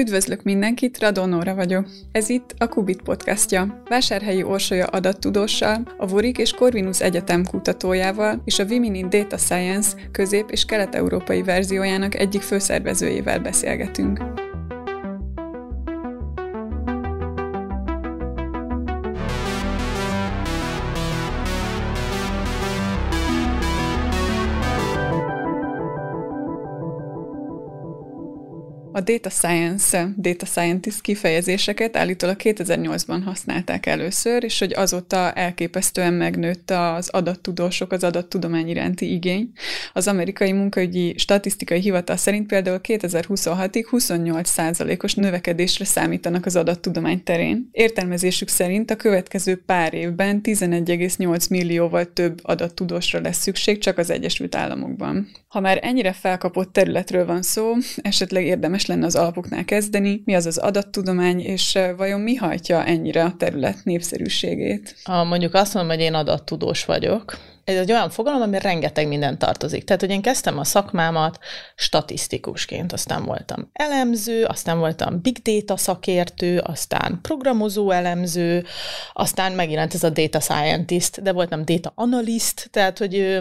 Üdvözlök mindenkit, Radonóra vagyok. Ez itt a Kubit podcastja. Vásárhelyi Orsolya adattudóssal, a Vorik és Corvinus Egyetem kutatójával és a Viminin Data Science közép- és kelet-európai verziójának egyik főszervezőjével beszélgetünk. Data science, data scientist kifejezéseket állítólag 2008-ban használták először, és hogy azóta elképesztően megnőtt az adattudósok, az adattudomány iránti igény. Az amerikai munkaügyi statisztikai hivatal szerint például 2026-ig 28%-os növekedésre számítanak az adattudomány terén. Értelmezésük szerint a következő pár évben 11,8 millióval több adattudósra lesz szükség csak az Egyesült Államokban. Ha már ennyire felkapott területről van szó, esetleg érdemes lenne az alapoknál kezdeni, mi az az adattudomány, és vajon mi hajtja ennyire a terület népszerűségét? A, mondjuk azt mondom, hogy én adattudós vagyok, ez egy olyan fogalom, ami rengeteg minden tartozik. Tehát, hogy én kezdtem a szakmámat statisztikusként, aztán voltam elemző, aztán voltam big data szakértő, aztán programozó elemző, aztán megjelent ez a data scientist, de voltam data analyst, tehát, hogy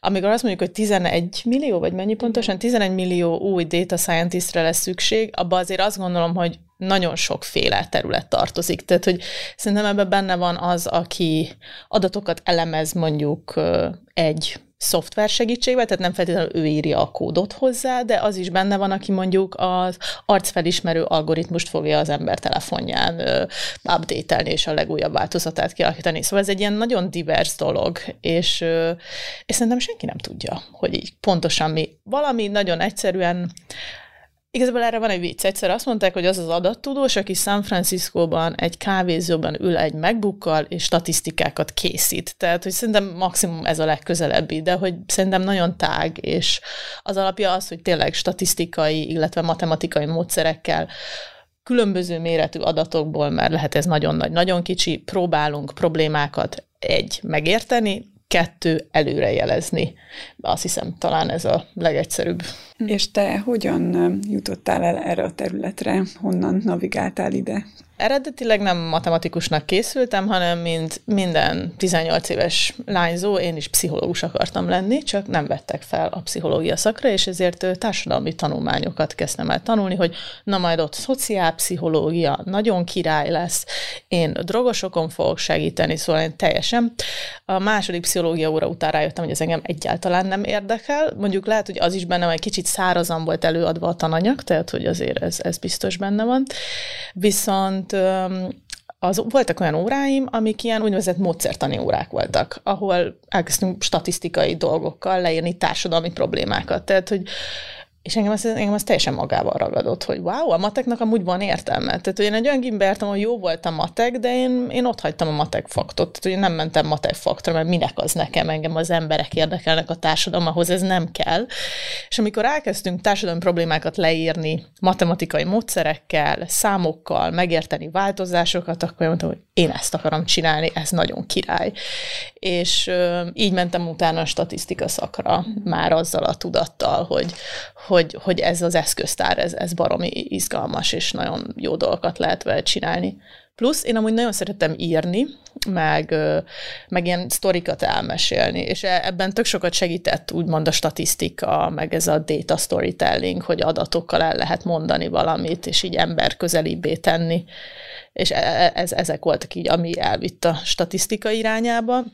amikor azt mondjuk, hogy 11 millió, vagy mennyi pontosan, 11 millió új data scientistre lesz szükség, abban azért azt gondolom, hogy nagyon sokféle terület tartozik. Tehát, hogy szerintem ebben benne van az, aki adatokat elemez mondjuk egy szoftver segítségével, tehát nem feltétlenül ő írja a kódot hozzá, de az is benne van, aki mondjuk az arcfelismerő algoritmust fogja az ember telefonján update és a legújabb változatát kialakítani. Szóval ez egy ilyen nagyon divers dolog, és, és szerintem senki nem tudja, hogy így pontosan mi. Valami nagyon egyszerűen Igazából erre van egy vicc. Egyszer azt mondták, hogy az az adattudós, aki San Franciscóban egy kávézóban ül egy megbukkal, és statisztikákat készít. Tehát, hogy szerintem maximum ez a legközelebbi, de hogy szerintem nagyon tág, és az alapja az, hogy tényleg statisztikai, illetve matematikai módszerekkel különböző méretű adatokból, mert lehet ez nagyon nagy, nagyon kicsi, próbálunk problémákat egy, megérteni, kettő, előrejelezni. Azt hiszem, talán ez a legegyszerűbb. És te hogyan jutottál el erre a területre? Honnan navigáltál ide? Eredetileg nem matematikusnak készültem, hanem mint minden 18 éves lányzó, én is pszichológus akartam lenni, csak nem vettek fel a pszichológia szakra, és ezért társadalmi tanulmányokat kezdtem el tanulni, hogy na majd ott szociálpszichológia nagyon király lesz, én drogosokon fogok segíteni, szóval én teljesen. A második pszichológia óra után rájöttem, hogy ez engem egyáltalán nem érdekel. Mondjuk lehet, hogy az is bennem egy kicsit szárazan volt előadva a tananyag, tehát hogy azért ez, ez biztos benne van. Viszont az, voltak olyan óráim, amik ilyen úgynevezett módszertani órák voltak, ahol elkezdtünk statisztikai dolgokkal leírni társadalmi problémákat. Tehát, hogy és engem az, engem az teljesen magával ragadott, hogy wow, a mateknak amúgy van értelme. Tehát, hogy én egy olyan gimbertem, hogy jó volt a matek, de én, én ott hagytam a matek faktot. Tehát, hogy én nem mentem matek faktra, mert minek az nekem, engem az emberek érdekelnek a társadalomhoz, ez nem kell. És amikor elkezdtünk társadalmi problémákat leírni matematikai módszerekkel, számokkal, megérteni változásokat, akkor mondtam, hogy én ezt akarom csinálni, ez nagyon király. És így mentem utána a statisztika szakra, már azzal a tudattal, hogy, hogy, hogy ez az eszköztár, ez, ez baromi izgalmas, és nagyon jó dolgokat lehet vele csinálni. Plusz én amúgy nagyon szeretem írni, meg, meg ilyen sztorikat elmesélni, és e, ebben tök sokat segített úgymond a statisztika, meg ez a data storytelling, hogy adatokkal el lehet mondani valamit, és így ember közelibbé tenni, és e, e, ez, ezek voltak így, ami elvitt a statisztika irányába.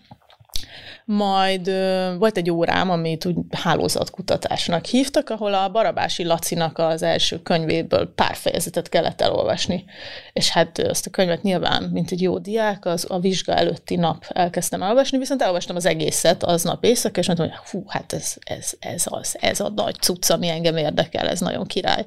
Majd ö, volt egy órám, amit úgy hálózatkutatásnak hívtak, ahol a Barabási Lacinak az első könyvéből pár fejezetet kellett elolvasni. És hát azt a könyvet nyilván, mint egy jó diák, az a vizsga előtti nap elkezdtem elolvasni, viszont elolvastam az egészet aznap éjszaka, és mondtam, hogy hú, hát ez, ez, ez az, ez a nagy cucc, ami engem érdekel, ez nagyon király.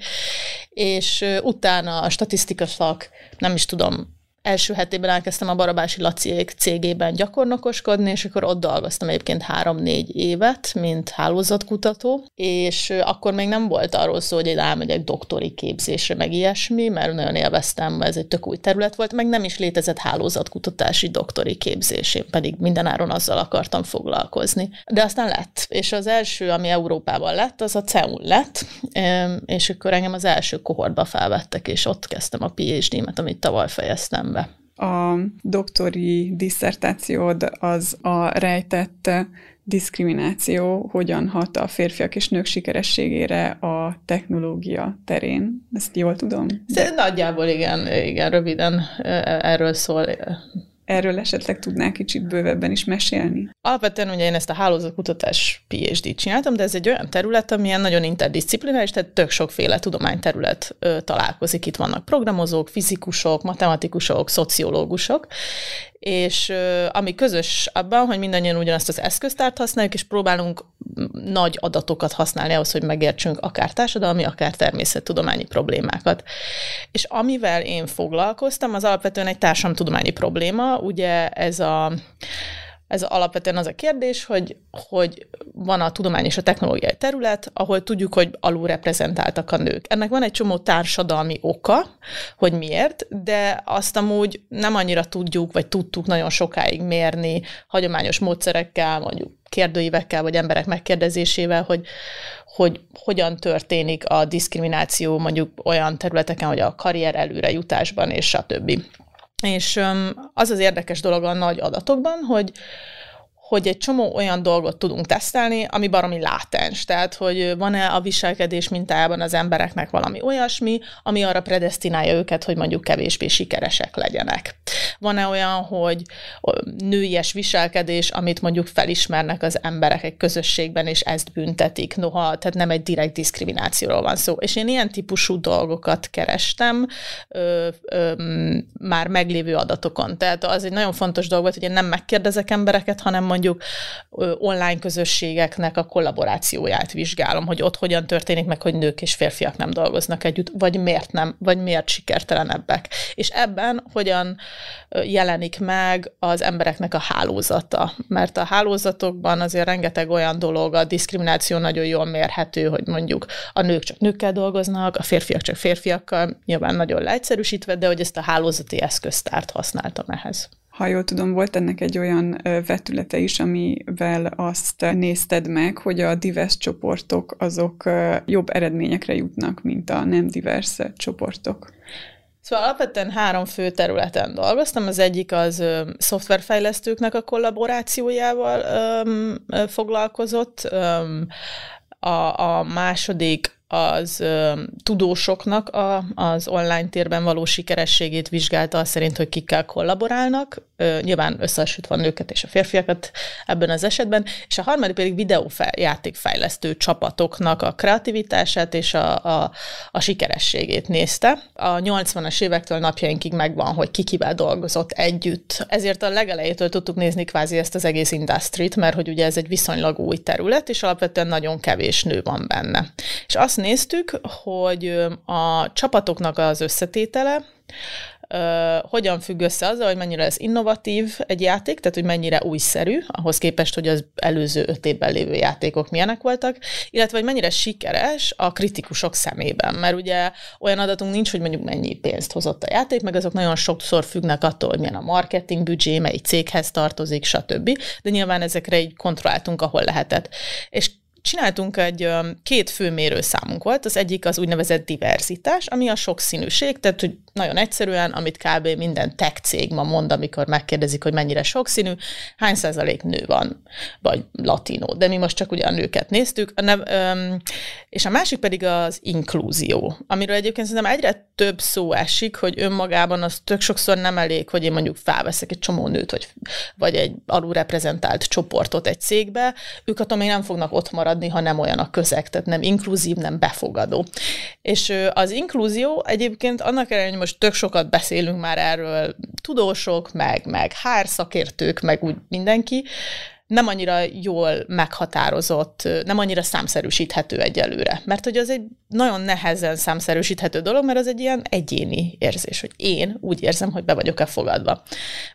És ö, utána a statisztika szak, nem is tudom, első hetében elkezdtem a Barabási Laciék cégében gyakornokoskodni, és akkor ott dolgoztam egyébként három-négy évet, mint hálózatkutató, és akkor még nem volt arról szó, hogy én elmegyek doktori képzésre, meg ilyesmi, mert nagyon élveztem, ez egy tök új terület volt, meg nem is létezett hálózatkutatási doktori képzés, én pedig mindenáron azzal akartam foglalkozni. De aztán lett, és az első, ami Európában lett, az a CEUN lett, és akkor engem az első kohortba felvettek, és ott kezdtem a PhD-met, amit tavaly fejeztem be. A doktori disszertációd az a rejtett diszkrimináció hogyan hat a férfiak és nők sikerességére a technológia terén. Ezt jól tudom? De... Nagyjából igen, igen, röviden e, erről szól Erről esetleg tudnál kicsit bővebben is mesélni? Alapvetően ugye én ezt a hálózatkutatás PhD-t csináltam, de ez egy olyan terület, amilyen nagyon interdisziplináris, tehát tök sokféle tudományterület ö, találkozik. Itt vannak programozók, fizikusok, matematikusok, szociológusok, és ö, ami közös abban, hogy mindannyian ugyanazt az eszköztárt használjuk, és próbálunk nagy adatokat használni ahhoz, hogy megértsünk akár társadalmi, akár természettudományi problémákat. És amivel én foglalkoztam, az alapvetően egy társadalomtudományi probléma, ugye ez a ez alapvetően az a kérdés, hogy, hogy van a tudomány és a technológiai terület, ahol tudjuk, hogy alulreprezentáltak a nők. Ennek van egy csomó társadalmi oka, hogy miért, de azt amúgy nem annyira tudjuk, vagy tudtuk nagyon sokáig mérni hagyományos módszerekkel, mondjuk kérdőívekkel, vagy emberek megkérdezésével, hogy, hogy hogyan történik a diszkrimináció mondjuk olyan területeken, hogy a karrier előre jutásban, és stb. És az az érdekes dolog a nagy adatokban, hogy hogy egy csomó olyan dolgot tudunk tesztelni, ami baromi látens. Tehát, hogy van-e a viselkedés mintájában az embereknek valami olyasmi, ami arra predestinálja őket, hogy mondjuk kevésbé sikeresek legyenek. Van-e olyan, hogy nőies viselkedés, amit mondjuk felismernek az emberek egy közösségben, és ezt büntetik, noha, tehát nem egy direkt diszkriminációról van szó. És én ilyen típusú dolgokat kerestem ö, ö, már meglévő adatokon. Tehát az egy nagyon fontos dolog volt, hogy én nem megkérdezek embereket, hanem mondjuk mondjuk online közösségeknek a kollaborációját vizsgálom, hogy ott hogyan történik meg, hogy nők és férfiak nem dolgoznak együtt, vagy miért nem, vagy miért sikertelenebbek. És ebben hogyan jelenik meg az embereknek a hálózata. Mert a hálózatokban azért rengeteg olyan dolog, a diszkrimináció nagyon jól mérhető, hogy mondjuk a nők csak nőkkel dolgoznak, a férfiak csak férfiakkal, nyilván nagyon leegyszerűsítve, de hogy ezt a hálózati eszköztárt használtam ehhez ha jól tudom, volt ennek egy olyan vetülete is, amivel azt nézted meg, hogy a divers csoportok azok jobb eredményekre jutnak, mint a nem divers csoportok. Szóval alapvetően három fő területen dolgoztam. Az egyik az ö, szoftverfejlesztőknek a kollaborációjával ö, ö, foglalkozott. Ö, a, a második az ö, tudósoknak a, az online térben való sikerességét vizsgálta, szerint, hogy kikkel kollaborálnak, ö, nyilván összehasonlítva a nőket és a férfiakat ebben az esetben, és a harmadik pedig videójátékfejlesztő csapatoknak a kreativitását és a, a, a sikerességét nézte. A 80-as évektől napjainkig megvan, hogy ki kivel dolgozott együtt. Ezért a legelejétől tudtuk nézni kvázi ezt az egész industrit, mert hogy ugye ez egy viszonylag új terület, és alapvetően nagyon kevés nő van benne. És azt néztük, hogy a csapatoknak az összetétele, hogyan függ össze azzal, hogy mennyire ez innovatív egy játék, tehát hogy mennyire újszerű, ahhoz képest, hogy az előző öt évben lévő játékok milyenek voltak, illetve hogy mennyire sikeres a kritikusok szemében. Mert ugye olyan adatunk nincs, hogy mondjuk mennyi pénzt hozott a játék, meg azok nagyon sokszor függnek attól, hogy milyen a marketing büdzsé, melyik céghez tartozik, stb. De nyilván ezekre így kontrolláltunk, ahol lehetett. És csináltunk egy két fő mérőszámunk volt, az egyik az úgynevezett diverzitás, ami a sokszínűség, tehát hogy nagyon egyszerűen, amit kb. minden tech cég ma mond, amikor megkérdezik, hogy mennyire sokszínű, hány százalék nő van, vagy latinó, de mi most csak ugye a nőket néztük, a nev, és a másik pedig az inklúzió, amiről egyébként szerintem egyre több szó esik, hogy önmagában az tök sokszor nem elég, hogy én mondjuk felveszek egy csomó nőt, vagy, vagy egy alulreprezentált csoportot egy cégbe, ők attól még nem fognak ott maradni, ha nem olyan a közeg, tehát nem inkluzív, nem befogadó. És az inkluzió egyébként annak ellenére, hogy most tök sokat beszélünk már erről, tudósok, meg, meg HR szakértők, meg úgy mindenki, nem annyira jól meghatározott, nem annyira számszerűsíthető egyelőre. Mert hogy az egy nagyon nehezen számszerűsíthető dolog, mert az egy ilyen egyéni érzés, hogy én úgy érzem, hogy be vagyok-e fogadva.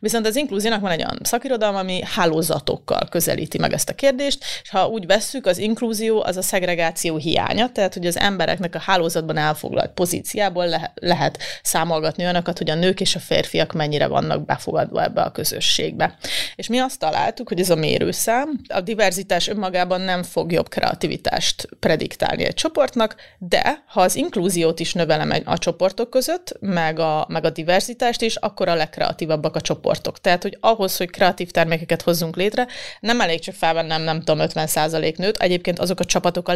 Viszont az inklúziónak van egy olyan szakirodalom, ami hálózatokkal közelíti meg ezt a kérdést, és ha úgy vesszük, az inklúzió az a szegregáció hiánya, tehát hogy az embereknek a hálózatban elfoglalt pozíciából le- lehet számolgatni olyanokat, hogy a nők és a férfiak mennyire vannak befogadva ebbe a közösségbe. És mi azt találtuk, hogy ez a mérőszám, a diverzitás önmagában nem fog jobb kreativitást prediktálni egy csoportnak, de ha az inklúziót is növelem a csoportok között, meg a, meg a diverzitást is, akkor a legkreatívabbak a csoportok. Tehát, hogy ahhoz, hogy kreatív termékeket hozzunk létre, nem elég csak felvennem, nem tudom, 50% nőt, egyébként azok a csapatok a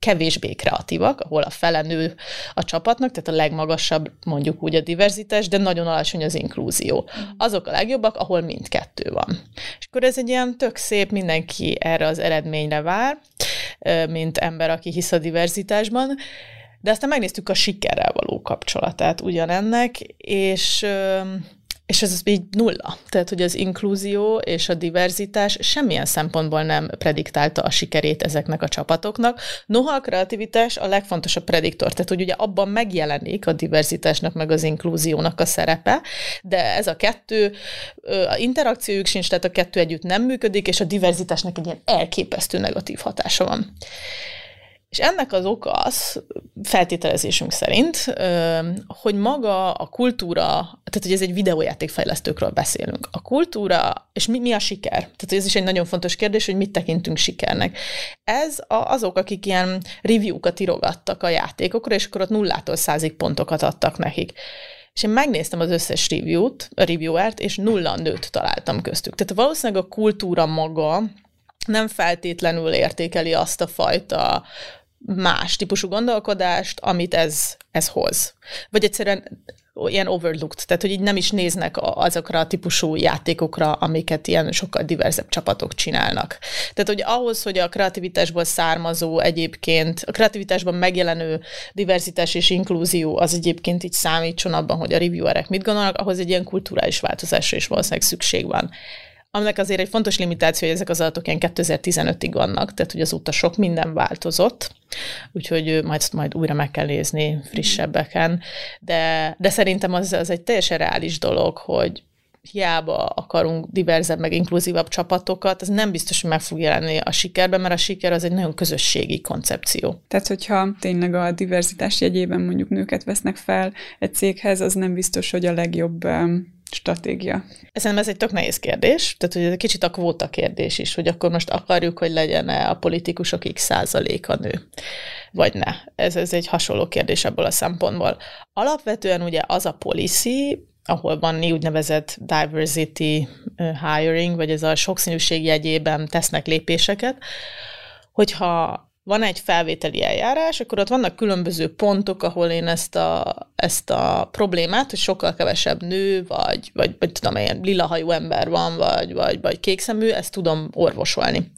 legkevésbé kreatívak, ahol a fele nő a csapatnak, tehát a legmagasabb mondjuk úgy a diverzitás, de nagyon alacsony az inklúzió. Azok a legjobbak, ahol mindkettő van. És akkor ez egy ilyen tök szép, mindenki erre az eredményre vár, mint ember, aki hisz a diverzitásban, de aztán megnéztük a sikerrel való kapcsolatát ugyanennek, és és ez így nulla. Tehát, hogy az inkluzió és a diverzitás semmilyen szempontból nem prediktálta a sikerét ezeknek a csapatoknak. Noha a kreativitás a legfontosabb prediktor, tehát hogy ugye abban megjelenik a diverzitásnak meg az inkluziónak a szerepe, de ez a kettő, a interakciójuk sincs, tehát a kettő együtt nem működik, és a diverzitásnak egy ilyen elképesztő negatív hatása van. És ennek az oka az, feltételezésünk szerint, hogy maga a kultúra, tehát hogy ez egy videójátékfejlesztőkről beszélünk. A kultúra, és mi, mi a siker? Tehát ez is egy nagyon fontos kérdés, hogy mit tekintünk sikernek. Ez a, azok, akik ilyen review-kat írogattak a játékokra, és akkor ott nullától százig pontokat adtak nekik. És én megnéztem az összes review-t, a reviewert, és nulla nőt találtam köztük. Tehát valószínűleg a kultúra maga nem feltétlenül értékeli azt a fajta más típusú gondolkodást, amit ez, ez hoz. Vagy egyszerűen ilyen overlooked, tehát hogy így nem is néznek azokra a típusú játékokra, amiket ilyen sokkal diverzebb csapatok csinálnak. Tehát, hogy ahhoz, hogy a kreativitásból származó egyébként, a kreativitásban megjelenő diverzitás és inklúzió az egyébként így számítson abban, hogy a reviewerek mit gondolnak, ahhoz egy ilyen kulturális változásra is valószínűleg szükség van aminek azért egy fontos limitáció, hogy ezek az adatok ilyen 2015-ig vannak, tehát hogy azóta sok minden változott, úgyhogy majd, majd újra meg kell nézni frissebbeken, de, de szerintem az, az egy teljesen reális dolog, hogy hiába akarunk diverzebb, meg inkluzívabb csapatokat, az nem biztos, hogy meg fog jelenni a sikerben, mert a siker az egy nagyon közösségi koncepció. Tehát, hogyha tényleg a diverzitás jegyében mondjuk nőket vesznek fel egy céghez, az nem biztos, hogy a legjobb stratégia? Szerintem ez egy tök nehéz kérdés, tehát hogy ez egy kicsit a kvóta kérdés is, hogy akkor most akarjuk, hogy legyen-e a politikusok x százaléka nő, vagy ne. Ez, ez egy hasonló kérdés ebből a szempontból. Alapvetően ugye az a policy, ahol van úgynevezett diversity hiring, vagy ez a sokszínűség jegyében tesznek lépéseket, hogyha van egy felvételi eljárás, akkor ott vannak különböző pontok, ahol én ezt a, ezt a problémát, hogy sokkal kevesebb nő, vagy, vagy, vagy tudom, ilyen lilahajú ember van, vagy, vagy, vagy kékszemű, ezt tudom orvosolni.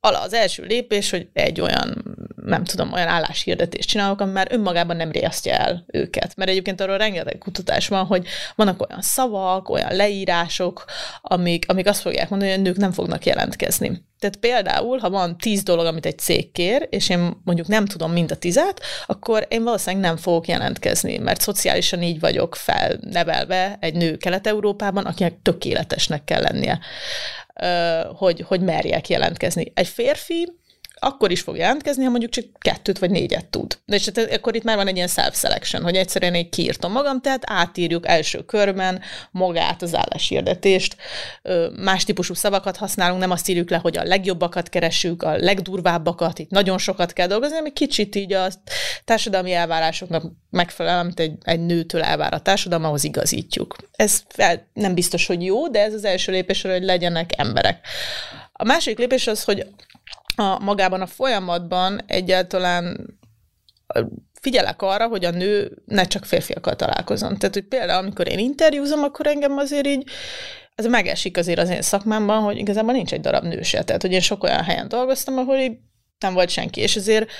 Ala az első lépés, hogy egy olyan, nem tudom, olyan álláshirdetést csinálok, ami már önmagában nem riasztja el őket. Mert egyébként arról rengeteg kutatás van, hogy vannak olyan szavak, olyan leírások, amik, amik azt fogják mondani, hogy a nők nem fognak jelentkezni. Tehát például, ha van tíz dolog, amit egy cég kér, és én mondjuk nem tudom mind a tizet, akkor én valószínűleg nem fogok jelentkezni, mert szociálisan így vagyok felnevelve egy nő Kelet-Európában, akinek tökéletesnek kell lennie, hogy, hogy merjek jelentkezni. Egy férfi akkor is fog jelentkezni, ha mondjuk csak kettőt vagy négyet tud. De és hát akkor itt már van egy ilyen self-selection, hogy egyszerűen egy kiírtam magam, tehát átírjuk első körben magát az álláshirdetést. Más típusú szavakat használunk, nem azt írjuk le, hogy a legjobbakat keresünk, a legdurvábbakat, itt nagyon sokat kell dolgozni, hanem kicsit így a társadalmi elvárásoknak megfelel, amit egy, egy nőtől elvár a társadalom, ahhoz igazítjuk. Ez nem biztos, hogy jó, de ez az első lépés, hogy legyenek emberek. A másik lépés az, hogy a, magában a folyamatban egyáltalán figyelek arra, hogy a nő ne csak férfiakkal találkozom. Tehát, hogy például, amikor én interjúzom, akkor engem azért így, ez megesik azért az én szakmámban, hogy igazából nincs egy darab nő se. Tehát, hogy én sok olyan helyen dolgoztam, ahol így nem volt senki, és ezért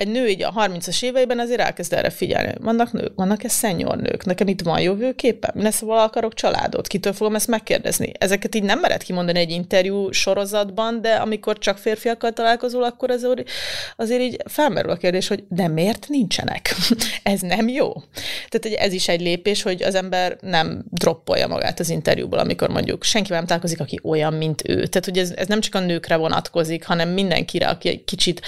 egy nő így a 30-as éveiben azért elkezd erre figyelni. Vannak nők, vannak-e szenyor nők? Nekem itt van jövőképpen? Mi lesz, ha akarok családot? Kitől fogom ezt megkérdezni? Ezeket így nem mered kimondani egy interjú sorozatban, de amikor csak férfiakkal találkozol, akkor azért, azért így felmerül a kérdés, hogy de miért nincsenek? ez nem jó. Tehát ez is egy lépés, hogy az ember nem droppolja magát az interjúból, amikor mondjuk senki nem találkozik, aki olyan, mint ő. Tehát, hogy ez, ez nem csak a nőkre vonatkozik, hanem mindenkire, aki egy kicsit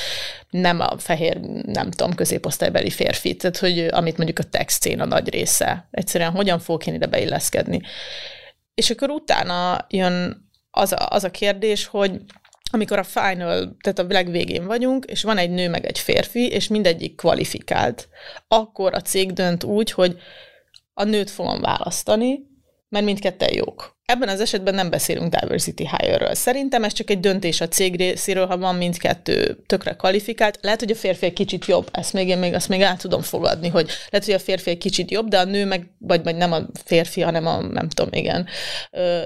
nem a fehér, nem tudom, középosztálybeli férfi, tehát hogy amit mondjuk a text a nagy része. Egyszerűen hogyan fogok én ide beilleszkedni. És akkor utána jön az a, az a kérdés, hogy amikor a final, tehát a legvégén vagyunk, és van egy nő meg egy férfi, és mindegyik kvalifikált, akkor a cég dönt úgy, hogy a nőt fogom választani, mert mindketten jók. Ebben az esetben nem beszélünk diversity hire-ről. Szerintem ez csak egy döntés a cég részéről, ha van mindkettő tökre kvalifikált. Lehet, hogy a férfi egy kicsit jobb, ezt még én még, azt még el tudom fogadni, hogy lehet, hogy a férfi egy kicsit jobb, de a nő meg, vagy, vagy nem a férfi, hanem a, nem tudom, igen,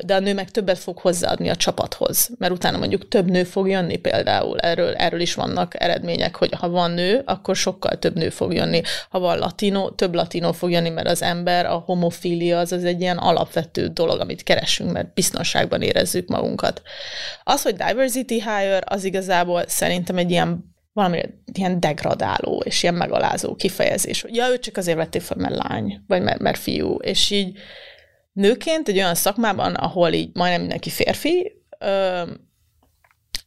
de a nő meg többet fog hozzáadni a csapathoz, mert utána mondjuk több nő fog jönni például. Erről, erről is vannak eredmények, hogy ha van nő, akkor sokkal több nő fog jönni. Ha van latino, több latino fog jönni, mert az ember, a homofília az, az egy ilyen alapvető dolog, amit keres keresünk, mert biztonságban érezzük magunkat. Az, hogy diversity hire, az igazából szerintem egy ilyen valami ilyen degradáló és ilyen megalázó kifejezés. Ja, őt csak azért vették fel, mert lány, vagy mert, mert fiú. És így nőként egy olyan szakmában, ahol így majdnem mindenki férfi,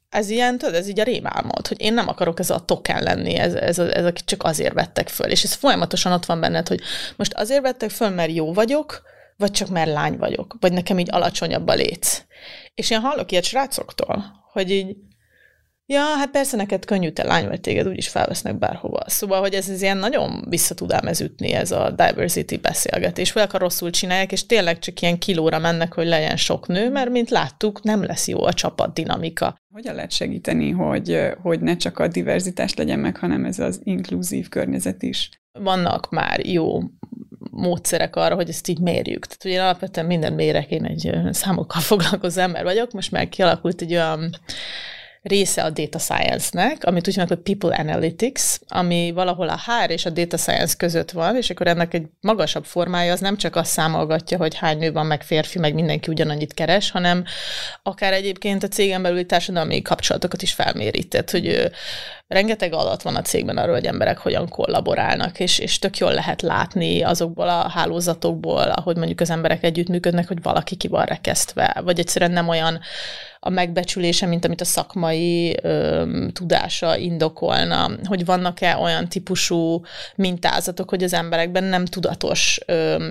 ez ilyen, tudod, ez így a rémálmod, hogy én nem akarok ez a token lenni, ez, ez, ez, ez csak azért vettek föl. És ez folyamatosan ott van benned, hogy most azért vettek föl, mert jó vagyok, vagy csak mert lány vagyok, vagy nekem így alacsonyabb a léc. És én hallok ilyet srácoktól, hogy így, ja, hát persze neked könnyű, te lány vagy, téged úgyis felvesznek bárhova. Szóval, hogy ez, ez ilyen nagyon vissza tud ám ez ütni, ez a diversity beszélgetés. Főleg, ha rosszul csinálják, és tényleg csak ilyen kilóra mennek, hogy legyen sok nő, mert mint láttuk, nem lesz jó a csapat dinamika. Hogyan lehet segíteni, hogy, hogy ne csak a diverzitás legyen meg, hanem ez az inkluzív környezet is? Vannak már jó módszerek arra, hogy ezt így mérjük. Tehát ugye alapvetően minden mérek, én egy számokkal foglalkozó ember vagyok, most már kialakult egy olyan része a data science-nek, amit úgy mondjuk, hogy people analytics, ami valahol a HR és a data science között van, és akkor ennek egy magasabb formája az nem csak azt számolgatja, hogy hány nő van, meg férfi, meg mindenki ugyanannyit keres, hanem akár egyébként a cégen belüli társadalmi kapcsolatokat is felméri. Tehát, hogy rengeteg adat van a cégben arról, hogy emberek hogyan kollaborálnak, és, és tök jól lehet látni azokból a hálózatokból, ahogy mondjuk az emberek együttműködnek, hogy valaki ki van rekesztve, vagy egyszerűen nem olyan a megbecsülése, mint amit a szakmai ö, tudása indokolna, hogy vannak-e olyan típusú mintázatok, hogy az emberekben nem tudatos ö,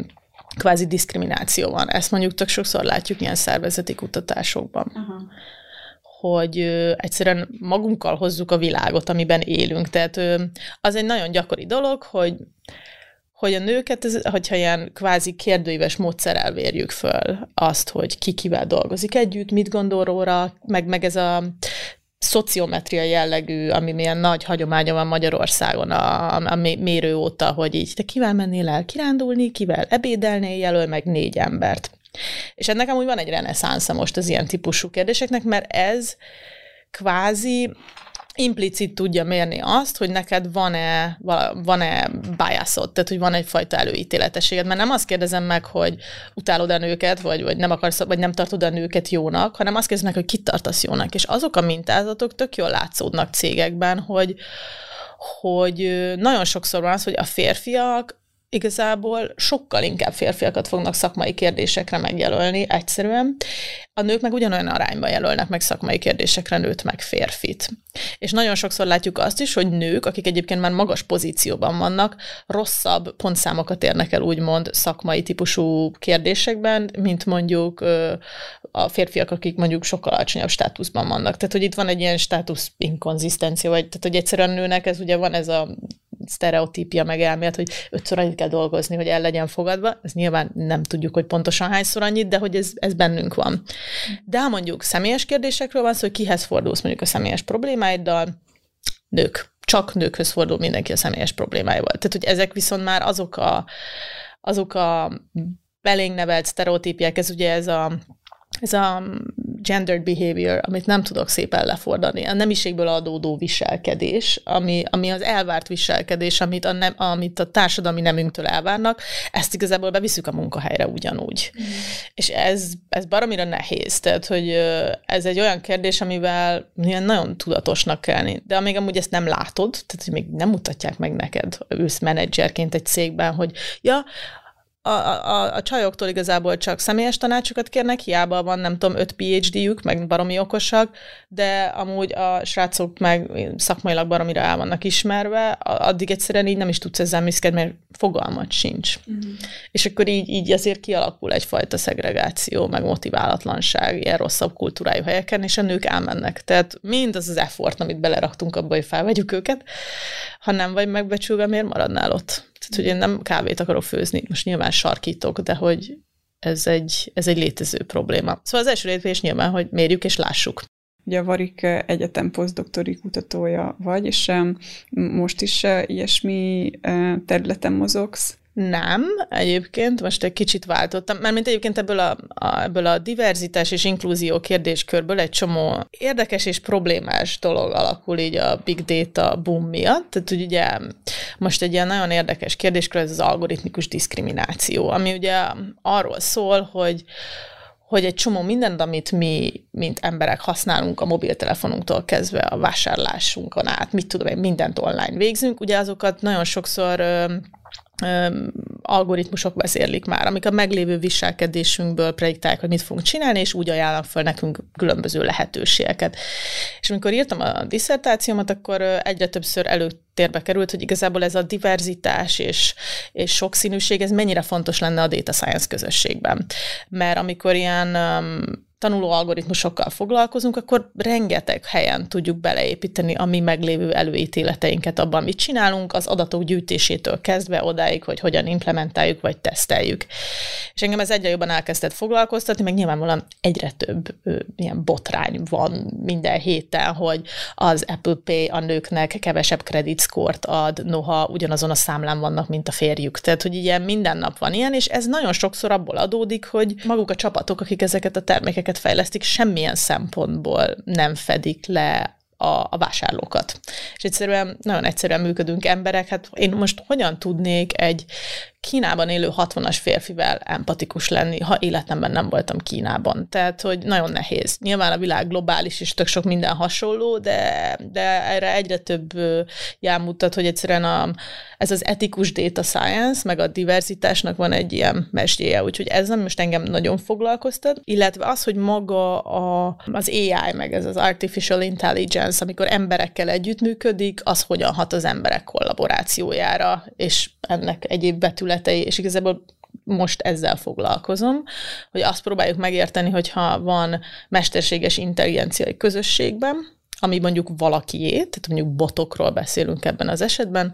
kvázi diszkrimináció van. Ezt mondjuk tök sokszor látjuk ilyen szervezeti kutatásokban. Aha hogy ö, egyszerűen magunkkal hozzuk a világot, amiben élünk. Tehát ö, az egy nagyon gyakori dolog, hogy hogy a nőket, ez, hogyha ilyen kvázi kérdőíves módszerrel vérjük föl azt, hogy ki kivel dolgozik együtt, mit gondol róla, meg, meg ez a szociometria jellegű, ami milyen nagy hagyománya van Magyarországon a, a mérő óta, hogy így te kivel mennél el kirándulni, kivel ebédelnél, jelöl meg négy embert. És ennek amúgy van egy reneszánsza most az ilyen típusú kérdéseknek, mert ez kvázi implicit tudja mérni azt, hogy neked van-e, van-e biasod, tehát hogy van egyfajta előítéletességed. Mert nem azt kérdezem meg, hogy utálod a nőket, vagy, vagy, nem akarsz, vagy nem tartod a nőket jónak, hanem azt kérdezem meg, hogy kit tartasz jónak. És azok a mintázatok tök jól látszódnak cégekben, hogy, hogy nagyon sokszor van az, hogy a férfiak igazából sokkal inkább férfiakat fognak szakmai kérdésekre megjelölni egyszerűen. A nők meg ugyanolyan arányban jelölnek meg szakmai kérdésekre nőt meg férfit. És nagyon sokszor látjuk azt is, hogy nők, akik egyébként már magas pozícióban vannak, rosszabb pontszámokat érnek el úgymond szakmai típusú kérdésekben, mint mondjuk a férfiak, akik mondjuk sokkal alacsonyabb státuszban vannak. Tehát, hogy itt van egy ilyen státusz inkonzisztencia, vagy tehát, hogy egyszerűen nőnek, ez ugye van ez a sztereotípia meg elmélet, hogy ötször annyit kell dolgozni, hogy el legyen fogadva. Ez nyilván nem tudjuk, hogy pontosan hányszor annyit, de hogy ez, ez bennünk van. De ha mondjuk személyes kérdésekről van szó, hogy kihez fordulsz mondjuk a személyes problémáiddal, nők. Csak nőkhöz fordul mindenki a személyes problémáival. Tehát, hogy ezek viszont már azok a, azok a belénk nevelt sztereotípiák, ez ugye ez a ez a gendered behavior, amit nem tudok szépen lefordani, a nemiségből adódó viselkedés, ami, ami az elvárt viselkedés, amit a, nem, amit a társadalmi nemünktől elvárnak, ezt igazából beviszük a munkahelyre ugyanúgy. Mm. És ez, ez baromira nehéz, tehát, hogy ez egy olyan kérdés, amivel nagyon tudatosnak kell lenni, de amíg amúgy ezt nem látod, tehát, hogy még nem mutatják meg neked, ősz menedzserként egy cégben, hogy ja, a, a, a csajoktól igazából csak személyes tanácsokat kérnek, hiába van, nem tudom, öt PhD-jük, meg baromi okosak, de amúgy a srácok meg szakmailag baromira el vannak ismerve, addig egyszerűen így nem is tudsz ezzel miszkedni, mert fogalmat sincs. Mm. És akkor így, így azért kialakul egyfajta szegregáció, meg motiválatlanság ilyen rosszabb kultúrájú helyeken, és a nők elmennek. Tehát mind az az effort, amit beleraktunk abba, hogy felvegyük őket, ha nem vagy megbecsülve, miért maradnál ott? Tehát, hogy én nem kávét akarok főzni, most nyilván sarkítok, de hogy ez egy, ez egy létező probléma. Szóval az első lépés nyilván, hogy mérjük és lássuk. Ugye a Varik Egyetem posztdoktori kutatója vagy, és most is ilyesmi területen mozogsz. Nem, egyébként most egy kicsit váltottam, mert mint egyébként ebből a, a, ebből a diverzitás és inklúzió kérdéskörből egy csomó érdekes és problémás dolog alakul így a big data boom miatt. Tehát ugye most egy ilyen nagyon érdekes kérdéskör ez az algoritmikus diszkrimináció, ami ugye arról szól, hogy hogy egy csomó mindent, amit mi, mint emberek használunk a mobiltelefonunktól kezdve a vásárlásunkon át, mit tudom én, mindent online végzünk, ugye azokat nagyon sokszor algoritmusok vezérlik már, amik a meglévő viselkedésünkből prediktálják, hogy mit fogunk csinálni, és úgy ajánlnak fel nekünk különböző lehetőségeket. És amikor írtam a diszertációmat, akkor egyre többször előtérbe került, hogy igazából ez a diverzitás és, és sokszínűség, ez mennyire fontos lenne a data science közösségben. Mert amikor ilyen tanuló algoritmusokkal foglalkozunk, akkor rengeteg helyen tudjuk beleépíteni a mi meglévő előítéleteinket abban, mit csinálunk, az adatok gyűjtésétől kezdve odáig, hogy hogyan implementáljuk vagy teszteljük. És engem ez egyre jobban elkezdett foglalkoztatni, meg nyilvánvalóan egyre több ö, ilyen botrány van minden héten, hogy az Apple Pay a nőknek kevesebb credit score ad, noha ugyanazon a számlán vannak, mint a férjük. Tehát, hogy ilyen minden nap van ilyen, és ez nagyon sokszor abból adódik, hogy maguk a csapatok, akik ezeket a termékeket termékeket fejlesztik, semmilyen szempontból nem fedik le a, a vásárlókat. És egyszerűen nagyon egyszerűen működünk emberek, hát én most hogyan tudnék egy Kínában élő 60-as férfivel empatikus lenni, ha életemben nem voltam Kínában. Tehát, hogy nagyon nehéz. Nyilván a világ globális, és tök sok minden hasonló, de, de erre egyre több jel mutat, hogy egyszerűen a, ez az etikus data science, meg a diverzitásnak van egy ilyen mesdjéje, úgyhogy ez nem most engem nagyon foglalkoztat, illetve az, hogy maga a, az AI, meg ez az artificial intelligence, amikor emberekkel együttműködik, az hogyan hat az emberek kollaborációjára, és ennek egyéb betületei, és igazából most ezzel foglalkozom, hogy azt próbáljuk megérteni, hogyha van mesterséges intelligencia egy közösségben, ami mondjuk valakié, tehát mondjuk botokról beszélünk ebben az esetben,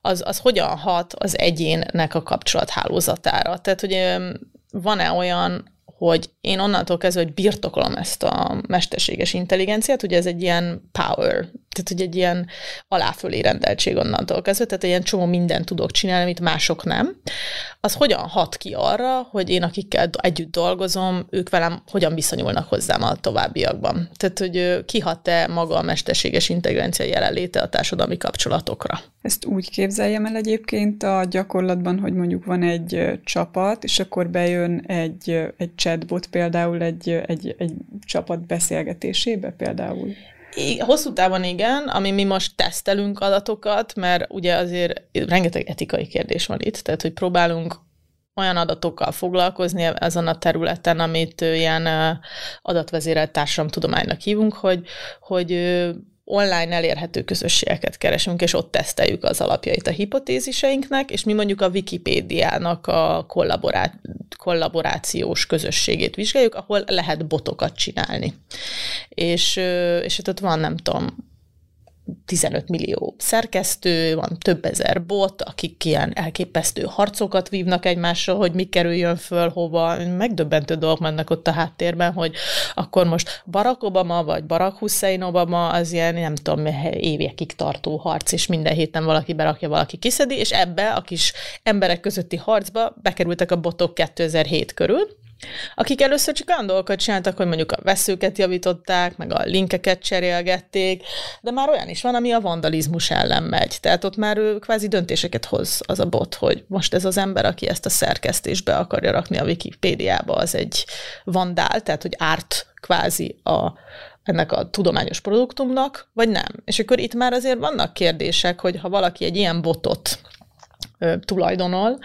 az, az hogyan hat az egyénnek a kapcsolathálózatára. Tehát, hogy van-e olyan hogy én onnantól kezdve, hogy birtokolom ezt a mesterséges intelligenciát, ugye ez egy ilyen power, tehát hogy egy ilyen aláfölé rendeltség onnantól kezdve, tehát ilyen csomó mindent tudok csinálni, amit mások nem, az hogyan hat ki arra, hogy én akikkel együtt dolgozom, ők velem hogyan viszonyulnak hozzám a továbbiakban. Tehát, hogy kihat-e maga a mesterséges intelligencia jelenléte a társadalmi kapcsolatokra. Ezt úgy képzeljem el egyébként a gyakorlatban, hogy mondjuk van egy csapat, és akkor bejön egy, egy chatbot például egy, egy, egy csapat beszélgetésébe például. Hosszú távon igen, ami mi most tesztelünk adatokat, mert ugye azért rengeteg etikai kérdés van itt, tehát hogy próbálunk olyan adatokkal foglalkozni ezen a területen, amit ilyen adatvezérelt társadalomtudománynak hívunk, hogy, hogy online elérhető közösségeket keresünk, és ott teszteljük az alapjait a hipotéziseinknek, és mi mondjuk a Wikipédiának a kollaborá- kollaborációs közösségét vizsgáljuk, ahol lehet botokat csinálni. És, és ott van, nem tudom, 15 millió szerkesztő, van több ezer bot, akik ilyen elképesztő harcokat vívnak egymással, hogy mi kerüljön föl hova. Megdöbbentő dolgok mennek ott a háttérben, hogy akkor most Barack Obama vagy Barack Hussein Obama az ilyen, nem tudom, évekig tartó harc, és minden héten valaki berakja, valaki kiszedi, és ebbe a kis emberek közötti harcba bekerültek a botok 2007 körül, akik először csak olyan dolgokat csináltak, hogy mondjuk a veszőket javították, meg a linkeket cserélgették, de már olyan is van, ami a vandalizmus ellen megy. Tehát ott már ő kvázi döntéseket hoz az a bot, hogy most ez az ember, aki ezt a szerkesztésbe akarja rakni a Wikipédiába, az egy vandál, tehát hogy árt kvázi a, ennek a tudományos produktumnak, vagy nem. És akkor itt már azért vannak kérdések, hogy ha valaki egy ilyen botot tulajdonol,